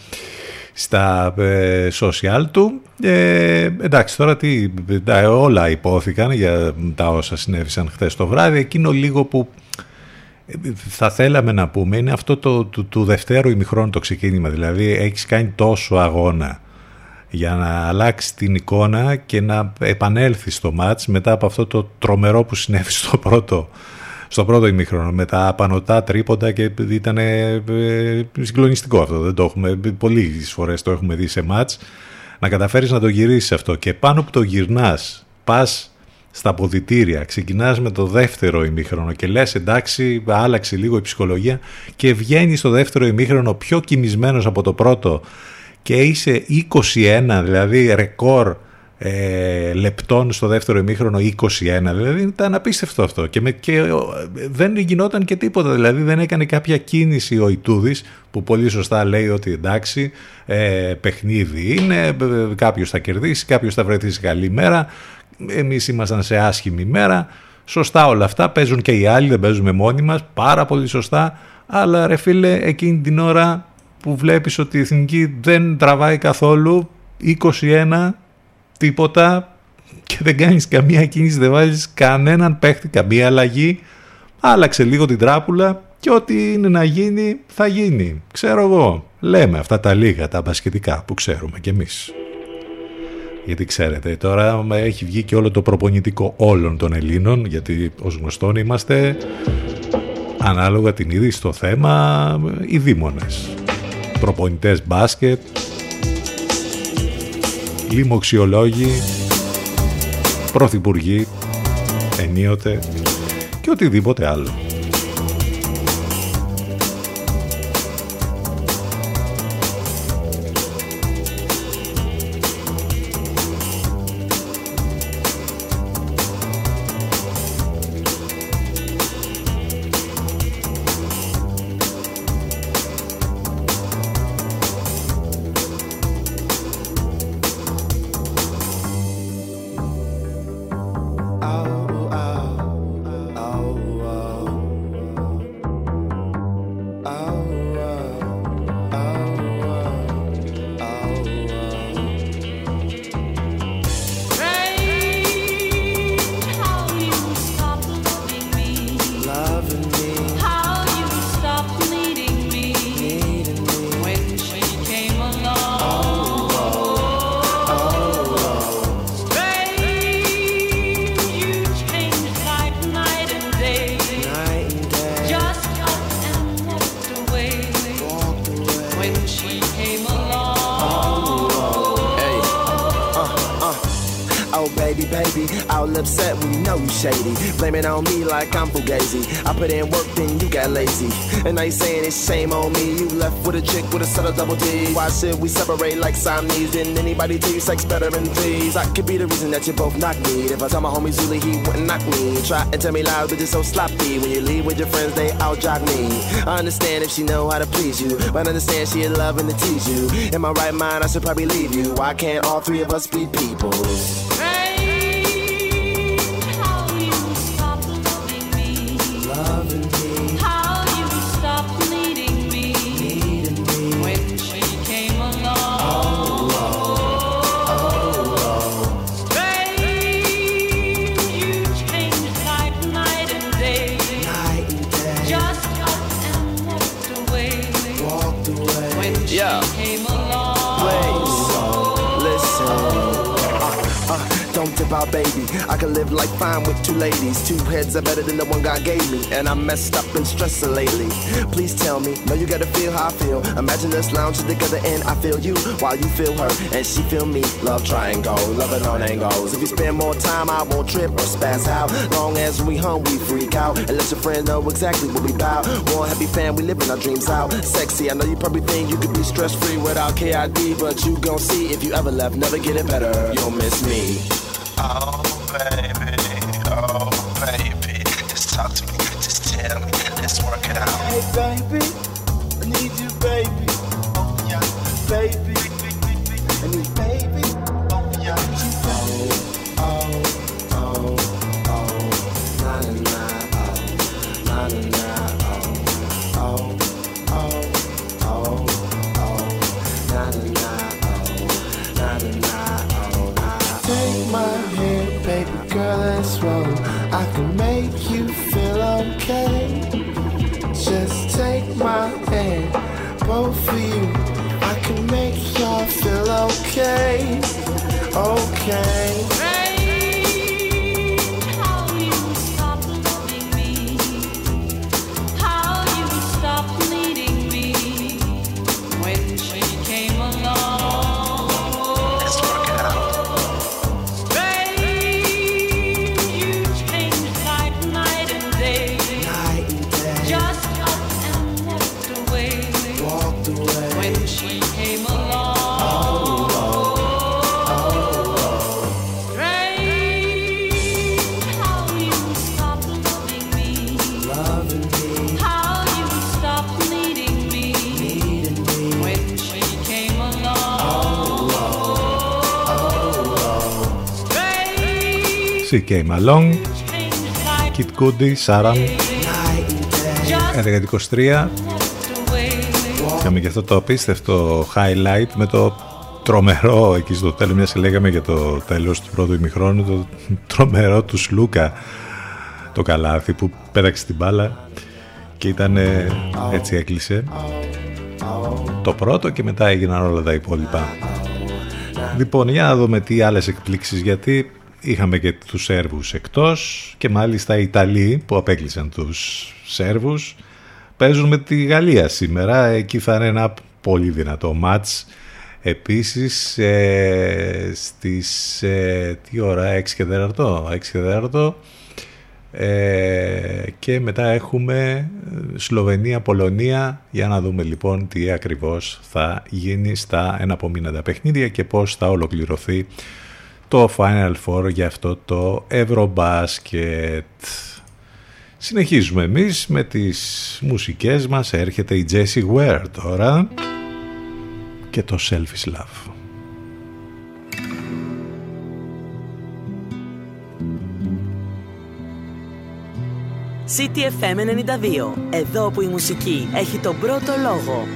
[SPEAKER 2] στα ε, social του. Ε, εντάξει, τώρα τι, τα, όλα υπόθηκαν για τα όσα συνέβησαν χθες το βράδυ. Εκείνο λίγο που ε, θα θέλαμε να πούμε είναι αυτό το, του, του δευτέρου ημιχρόνου το ξεκίνημα. Δηλαδή έχεις κάνει τόσο αγώνα για να αλλάξεις την εικόνα και να επανέλθεις στο μάτς μετά από αυτό το τρομερό που συνέβη στο πρώτο στο πρώτο ημίχρονο με τα πανωτά τρίποντα και ήταν ε, συγκλονιστικό αυτό. Δεν το έχουμε, πολλές φορές το έχουμε δει σε μάτς. Να καταφέρεις να το γυρίσεις αυτό και πάνω που το γυρνάς, πας στα ποδητήρια, ξεκινάς με το δεύτερο ημίχρονο και λες εντάξει άλλαξε λίγο η ψυχολογία και βγαίνεις στο δεύτερο ημίχρονο πιο κοιμισμένος από το πρώτο και είσαι 21 δηλαδή ρεκόρ ε, λεπτών στο δεύτερο ημίχρονο 21 δηλαδή ήταν απίστευτο αυτό. Και, με, και δεν γινόταν και τίποτα. Δηλαδή δεν έκανε κάποια κίνηση ο Ιτούδης που πολύ σωστά λέει ότι εντάξει ε, παιχνίδι είναι κάποιος θα κερδίσει κάποιος θα βρεθείς σε καλή μέρα. Εμείς ήμασταν σε άσχημη μέρα. Σωστά όλα αυτά. Παίζουν και οι άλλοι δεν παίζουμε μόνοι μας. Πάρα πολύ σωστά. Αλλά ρε φίλε εκείνη την ώρα που βλέπεις ότι η εθνική δεν τραβάει καθόλου 21 τίποτα και δεν κάνεις καμία κίνηση, δεν βάζεις κανέναν παίχτη, καμία αλλαγή. Άλλαξε λίγο την τράπουλα και ό,τι είναι να γίνει θα γίνει. Ξέρω εγώ. Λέμε αυτά τα λίγα, τα μπασκετικά που ξέρουμε κι εμείς. Γιατί ξέρετε, τώρα έχει βγει και όλο το προπονητικό όλων των Ελλήνων, γιατί ως γνωστόν είμαστε ανάλογα την είδη στο θέμα οι δήμονες. Προπονητές μπάσκετ, λοιμοξιολόγοι, πρωθυπουργοί, ενίοτε και οτιδήποτε άλλο.
[SPEAKER 10] Should we separate like Siamese? Didn't anybody tell you sex better than threes? I could be the reason that you both knock me. If I tell my homie Zulu, he wouldn't knock me. Try and tell me loud, but you're so sloppy. When you leave with your friends, they out jog me. I understand if she know how to please you, but I understand she loving to tease you. In my right mind, I should probably leave you. Why can't all three of us be people? Fine with two ladies. Two heads are better than the one God gave me. And I'm messed up and stressing lately. Please tell me, know you gotta feel how I feel. Imagine us lounging together and I feel you while you feel her and she feel me. Love triangle, love it on angles. If you spend more time, I won't trip or spaz out. Long as we home, we freak out. And let your friend know exactly what we bout. One happy fan, we living our dreams out. Sexy, I know you probably think you could be stress free without KID, but you gon' see if you ever left, never get it better. You'll miss me.
[SPEAKER 11] Oh,
[SPEAKER 12] say She came along.
[SPEAKER 2] Kid Cudi, Saram, 11-23. Είχαμε και αυτό το απίστευτο highlight με το τρομερό εκεί στο τέλος, μιας και λέγαμε για το τέλος του πρώτου ημιχρόνου, το τρομερό του Σλούκα το καλάθι που πέταξε την μπάλα και ήταν ε, έτσι έκλεισε το πρώτο και μετά έγιναν όλα τα υπόλοιπα. Λοιπόν, για να δούμε τι άλλες εκπλήξεις γιατί είχαμε και τους Σέρβους εκτός και μάλιστα οι Ιταλοί που απέκλεισαν τους Σέρβους παίζουν με τη Γαλλία σήμερα. Εκεί θα είναι ένα πολύ δυνατό μάτς. Επίσης ε, στις ε, τι ώρα 6 και 4 6 και 4 ε, και μετά έχουμε Σλοβενία-Πολωνία για να δούμε λοιπόν τι ακριβώς θα γίνει στα εναπομείναντα παιχνίδια και πώς θα ολοκληρωθεί το Final Four για αυτό το Eurobasket. Συνεχίζουμε εμείς με τις μουσικές μας. Έρχεται η Jessie Ware τώρα και το Selfish Love.
[SPEAKER 6] CTFM 92. Εδώ που η μουσική έχει τον πρώτο λόγο.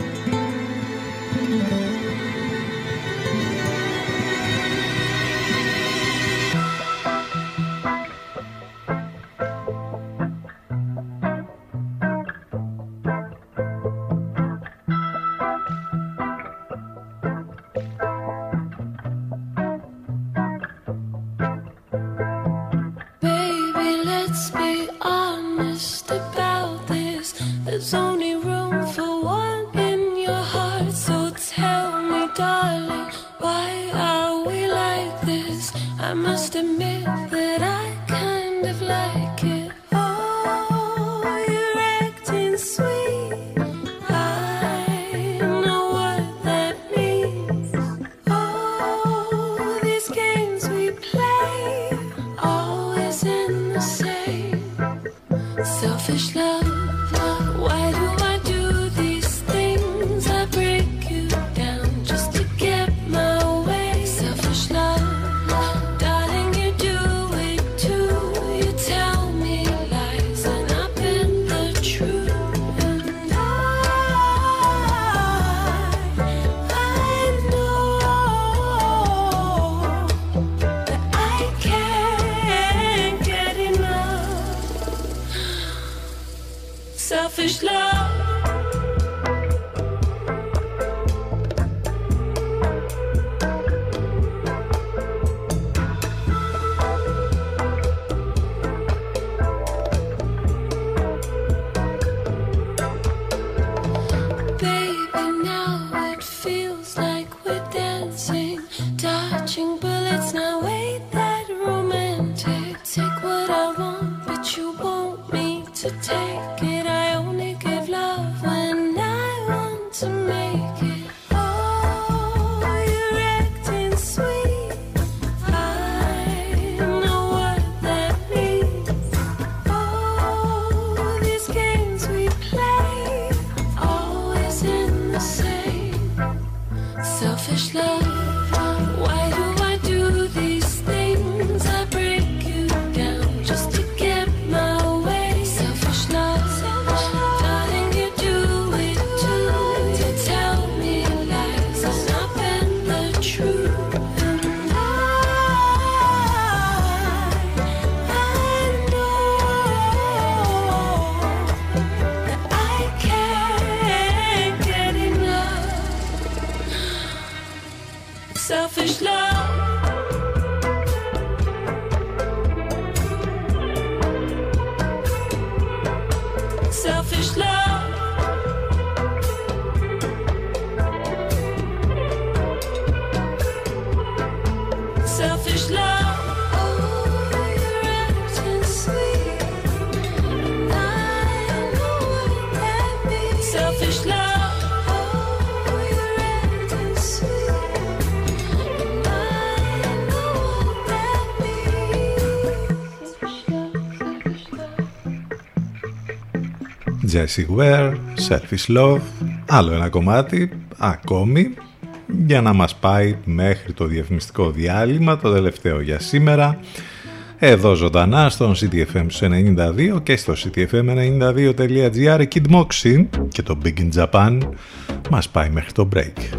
[SPEAKER 13] Baby, Classic Selfish Love,
[SPEAKER 3] άλλο ένα κομμάτι, ακόμη, για να μας πάει μέχρι το διαφημιστικό διάλειμμα, το τελευταίο για σήμερα, εδώ ζωντανά στον CTFM 92 και στο ctfm92.gr Kid Moxie και το Big in Japan μας πάει μέχρι το break.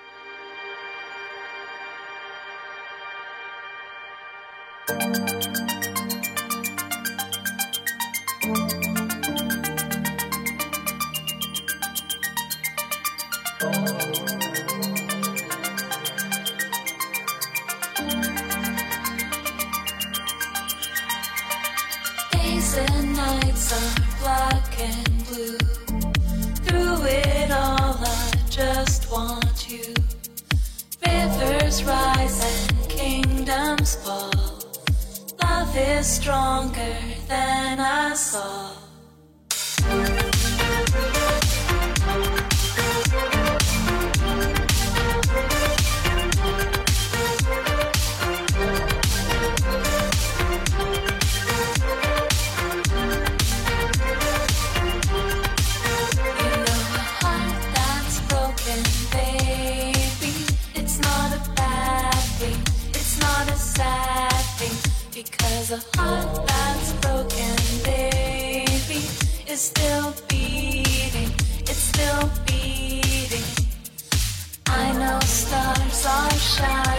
[SPEAKER 14] Because a heart that's broken, baby, is still beating. It's still beating. I know stars are shining.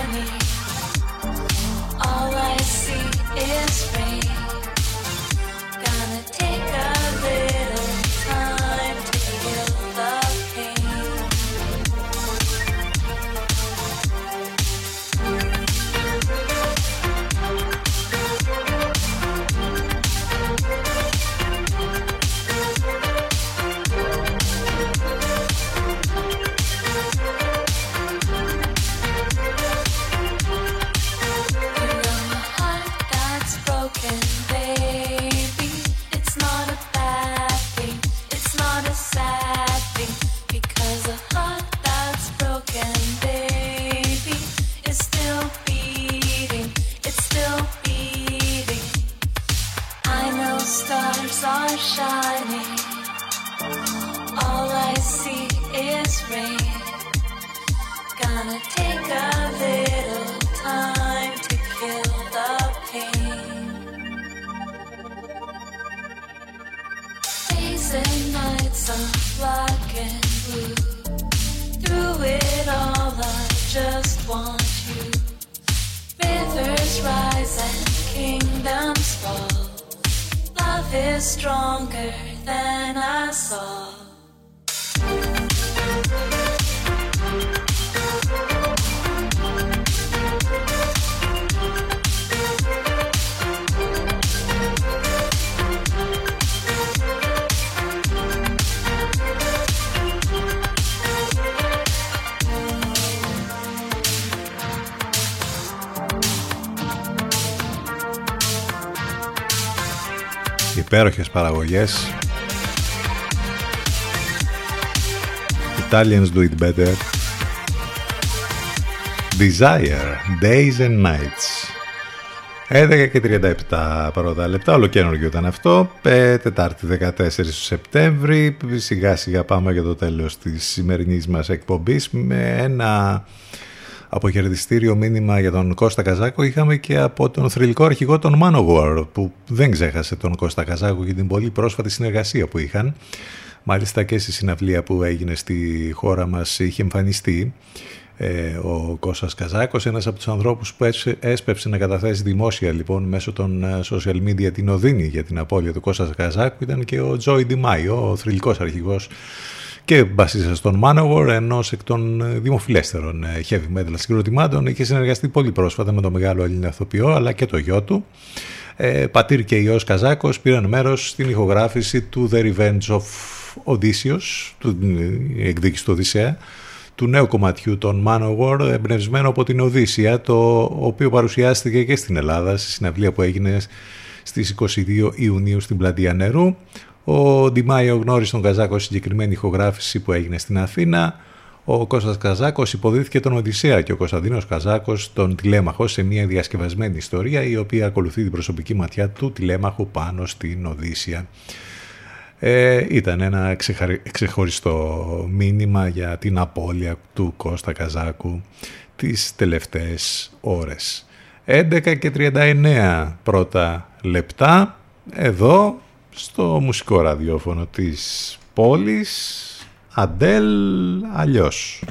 [SPEAKER 2] Υπέροχες παραγωγές. Italians do it better. Desire, Days and Nights. 11 και 37 πρώτα λεπτά, ολοκένουργιο ήταν αυτό. Ε, Τετάρτη 14 του Σεπτέμβρη. Σιγά σιγά πάμε για το τέλος της σημερινής μας εκπομπής με ένα αποχαιρετιστήριο μήνυμα για τον Κώστα Καζάκο είχαμε και από τον θρηλυκό αρχηγό των Manowar που δεν ξέχασε τον Κώστα Καζάκο για την πολύ πρόσφατη συνεργασία που είχαν. Μάλιστα και στη συναυλία που έγινε στη χώρα μας είχε εμφανιστεί ε, ο Κώστας Καζάκος, ένας από τους ανθρώπους που έσπε- έσπευσε να καταθέσει δημόσια λοιπόν μέσω των ε, social media την οδύνη για την απώλεια του Κώστας Καζάκου ήταν και ο Τζόι Ντιμάιο, ο θρηλυκός αρχηγός και μπασίστας των Manowar, ενός εκ των ε, δημοφιλέστερων ε, heavy metal συγκροτημάτων. Είχε συνεργαστεί πολύ πρόσφατα με τον μεγάλο Έλληνα ηθοποιό, αλλά και το γιο του. Ε, πατήρ και ιός Καζάκος πήραν μέρος στην ηχογράφηση του The Revenge of Odysseus, του ε, εκδίκηση του Οδυσσέα, του νέου κομματιού των Manowar, εμπνευσμένο από την Οδύσσια, το οποίο παρουσιάστηκε και στην Ελλάδα, στη συναυλία που έγινε στις 22 Ιουνίου στην Πλατεία Νερού. Ο Ντιμάιο γνώρισε τον Καζάκο στη συγκεκριμένη ηχογράφηση που έγινε στην Αθήνα. Ο Κώστας Καζάκος υποδίθηκε τον Οδυσσέα και ο Κωνσταντίνος Καζάκος τον τηλέμαχο σε μια διασκευασμένη ιστορία η οποία ακολουθεί την προσωπική ματιά του τηλέμαχου πάνω στην Οδύσσια. Ε, ήταν ένα ξεχαρι- ξεχωριστό μήνυμα για την απώλεια του Κώστα Καζάκου τις τελευταίες ώρες. 11 και 39 πρώτα λεπτά εδώ στο μουσικό ραδιόφωνο της πόλης Αντέλ αλλιώς.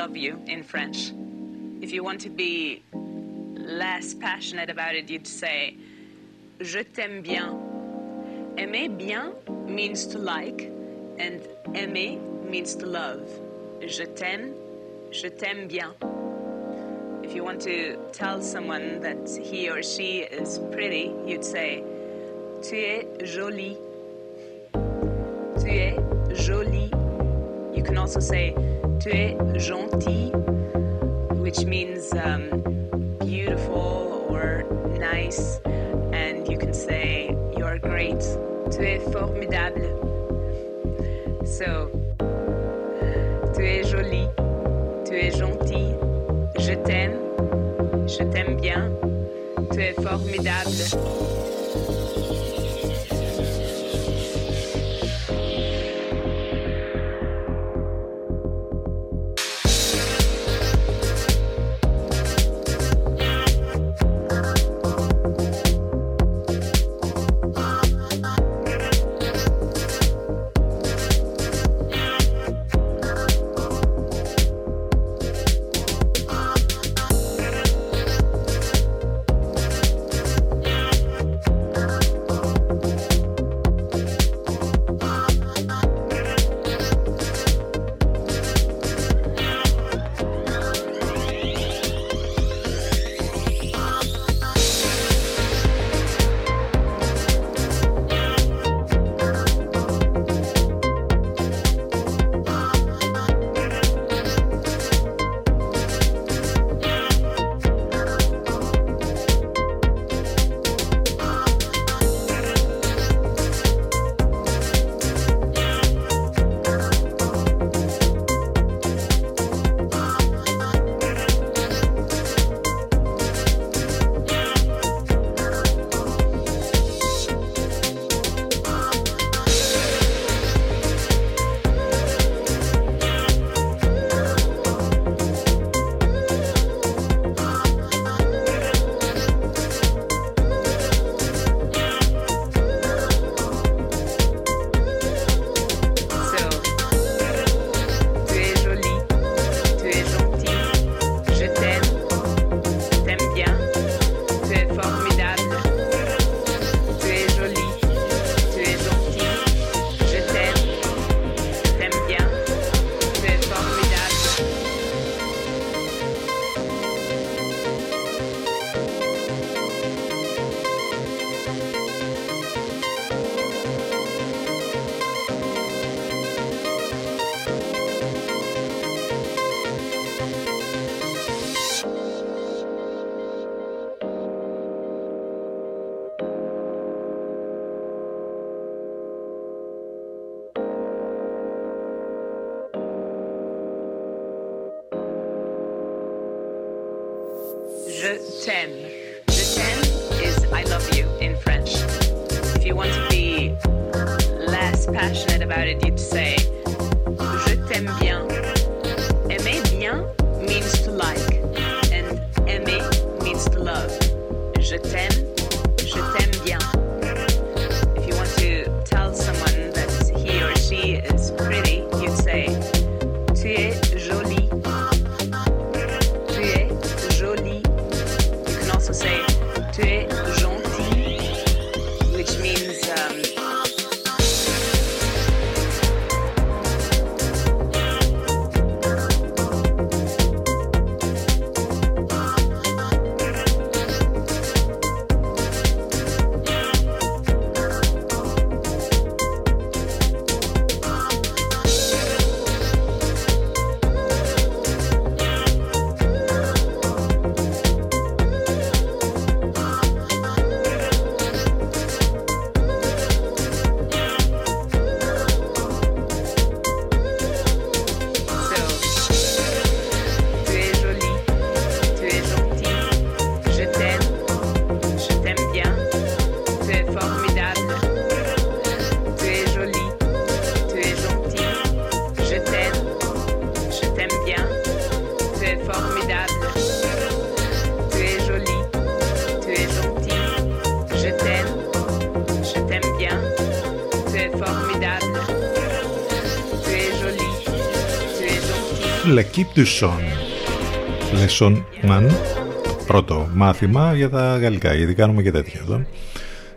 [SPEAKER 15] Love you in French. If you want to be less passionate about it, you'd say Je t'aime bien. Aimer bien means to like, and aimer means to love. Je t'aime, je t'aime bien. If you want to tell someone that he or she is pretty, you'd say Tu es jolie. Tu es jolie. You can also say Tu es gentil, which means um, beautiful or nice. And you can say You're great. Tu es formidable. So, tu es jolie. Tu es gentil. Je t'aime. Je t'aime bien. Tu es formidable.
[SPEAKER 2] L'équipe du son. Lesson man. Πρώτο μάθημα για τα γαλλικά, γιατί κάνουμε και τέτοια εδώ.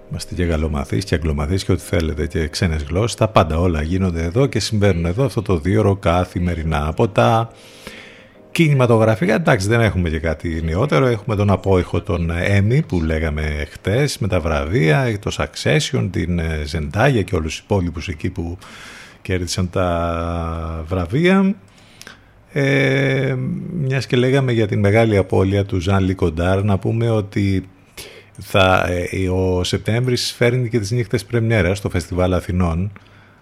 [SPEAKER 2] Είμαστε και γαλλομαθείς και αγγλομαθείς και ό,τι θέλετε και ξένες γλώσσες. Τα πάντα όλα γίνονται εδώ και συμβαίνουν εδώ αυτό το δύο ώρο καθημερινά. Από τα κινηματογραφικά, εντάξει δεν έχουμε και κάτι νεότερο. Έχουμε τον απόϊχο των Emmy που λέγαμε χτες με τα βραβεία, το Succession, την Zendaya και όλους τους υπόλοιπους εκεί που κέρδισαν τα βραβεία. Ε, μιας και λέγαμε για την μεγάλη απώλεια του Ζαν Λικοντάρ να πούμε ότι θα, ε, ο Σεπτέμβρης φέρνει και τις νύχτες πρεμιέρας στο Φεστιβάλ Αθηνών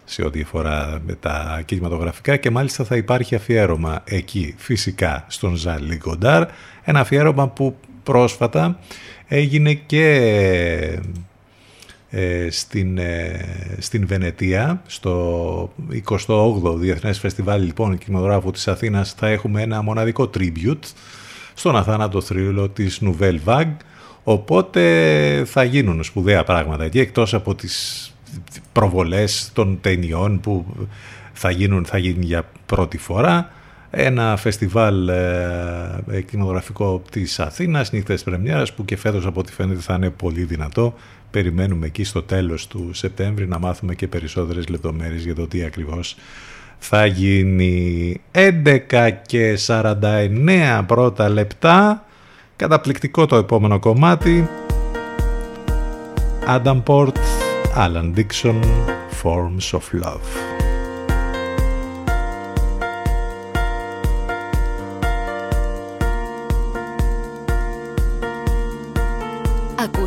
[SPEAKER 2] σε ό,τι αφορά με τα κινηματογραφικά και μάλιστα θα υπάρχει αφιέρωμα εκεί φυσικά στον Ζαν Λικοντάρ ένα αφιέρωμα που πρόσφατα έγινε και ε, στην, ε, στην Βενετία στο 28ο Διεθνές Φεστιβάλ λοιπόν κινηματογράφου της Αθήνας θα έχουμε ένα μοναδικό tribute στον αθάνατο θρύλο της Nouvelle Vague οπότε θα γίνουν σπουδαία πράγματα εκεί εκτός από τις προβολές των ταινιών που θα γίνουν θα γίνει για πρώτη φορά ένα φεστιβάλ ε, κινηματογραφικό της Αθήνας, νύχτες πρεμιέρας που και φέτος από ό,τι φαίνεται θα είναι πολύ δυνατό. Περιμένουμε εκεί στο τέλος του Σεπτέμβρη να μάθουμε και περισσότερες λεπτομέρειες για το τι ακριβώς θα γίνει 11 και 49 πρώτα λεπτά. Καταπληκτικό το επόμενο κομμάτι. Adam Port, Alan Dixon, Forms of Love.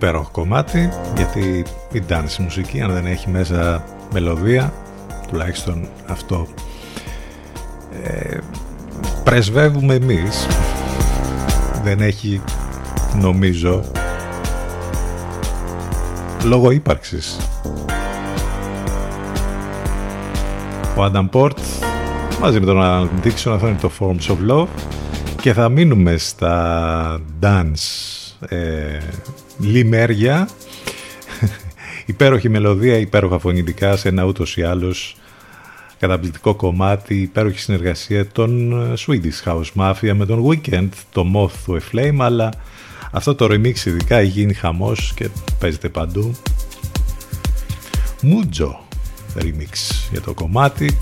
[SPEAKER 2] Υπέροχο κομμάτι γιατί η dance μουσική αν δεν έχει μέσα μελωδία τουλάχιστον αυτό ε, πρεσβεύουμε εμείς. Δεν έχει νομίζω λόγω ύπαρξης. Ο Adam Port μαζί με τον Alan Dixon αυτό είναι το Forms of Love και θα μείνουμε στα dance ε, λιμέρια υπέροχη μελωδία, υπέροχα φωνητικά σε ένα ούτως ή άλλως καταπληκτικό κομμάτι, υπέροχη συνεργασία των ε, Swedish House Mafia με τον Weekend, το Moth to a Flame, αλλά αυτό το remix ειδικά έχει γίνει χαμός και παίζεται παντού. Μούτζο remix για το κομμάτι.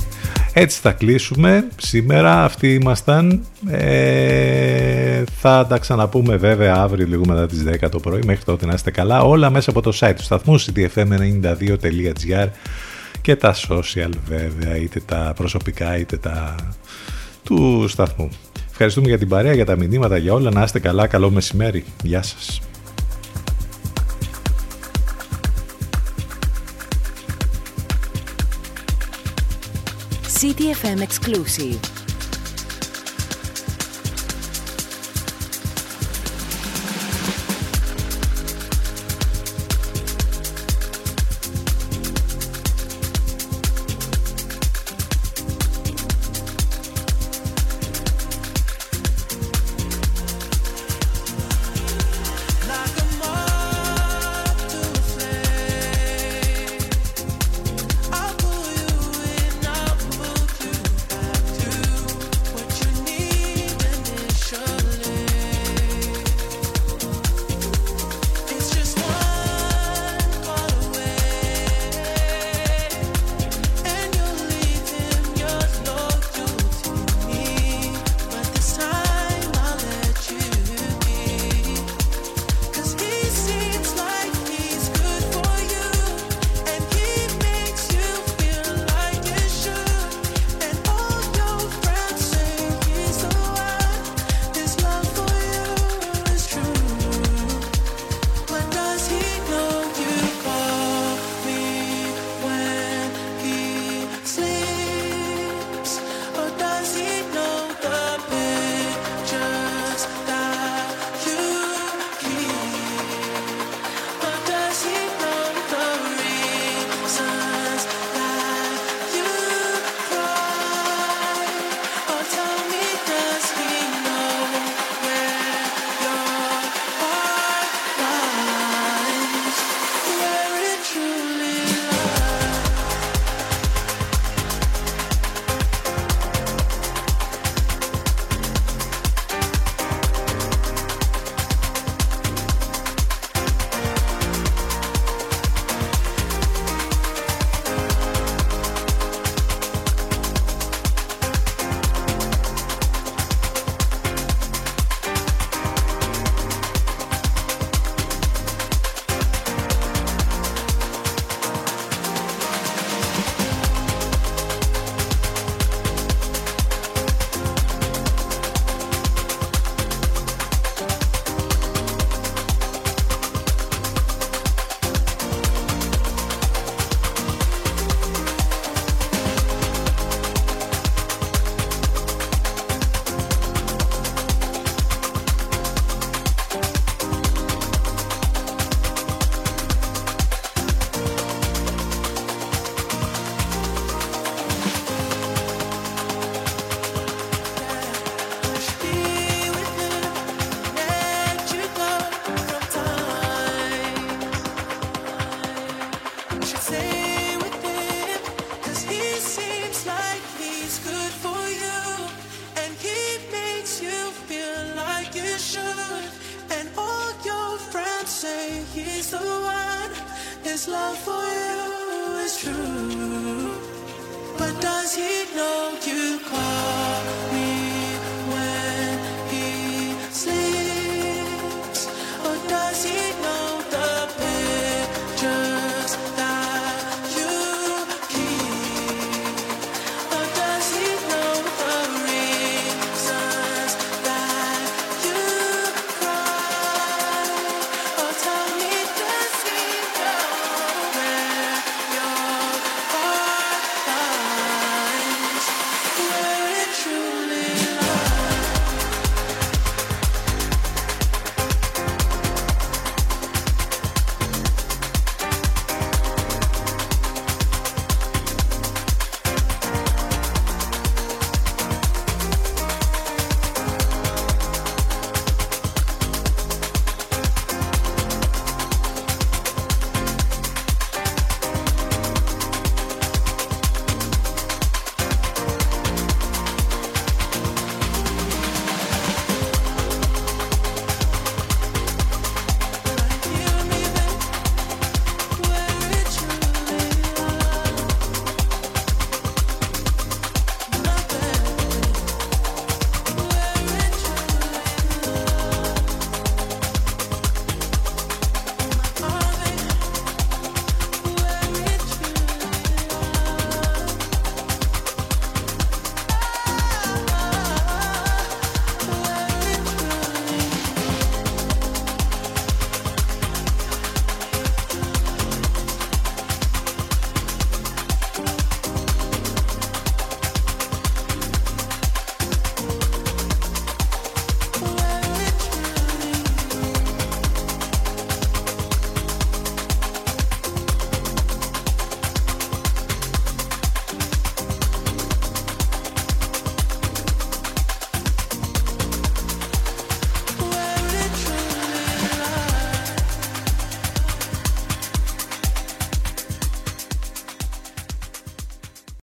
[SPEAKER 2] Έτσι θα κλείσουμε σήμερα. Αυτοί ήμασταν. Ε, θα τα ξαναπούμε βέβαια αύριο λίγο μετά τις 10 το πρωί. Μέχρι τότε να είστε καλά. Όλα μέσα από το site του σταθμού ctfm92.gr και τα social βέβαια, είτε τα προσωπικά είτε τα του σταθμού. Ευχαριστούμε για την παρέα, για τα μηνύματα, για όλα. Να είστε καλά, καλό μεσημέρι. Γεια σας.
[SPEAKER 1] CTFM Exclusive.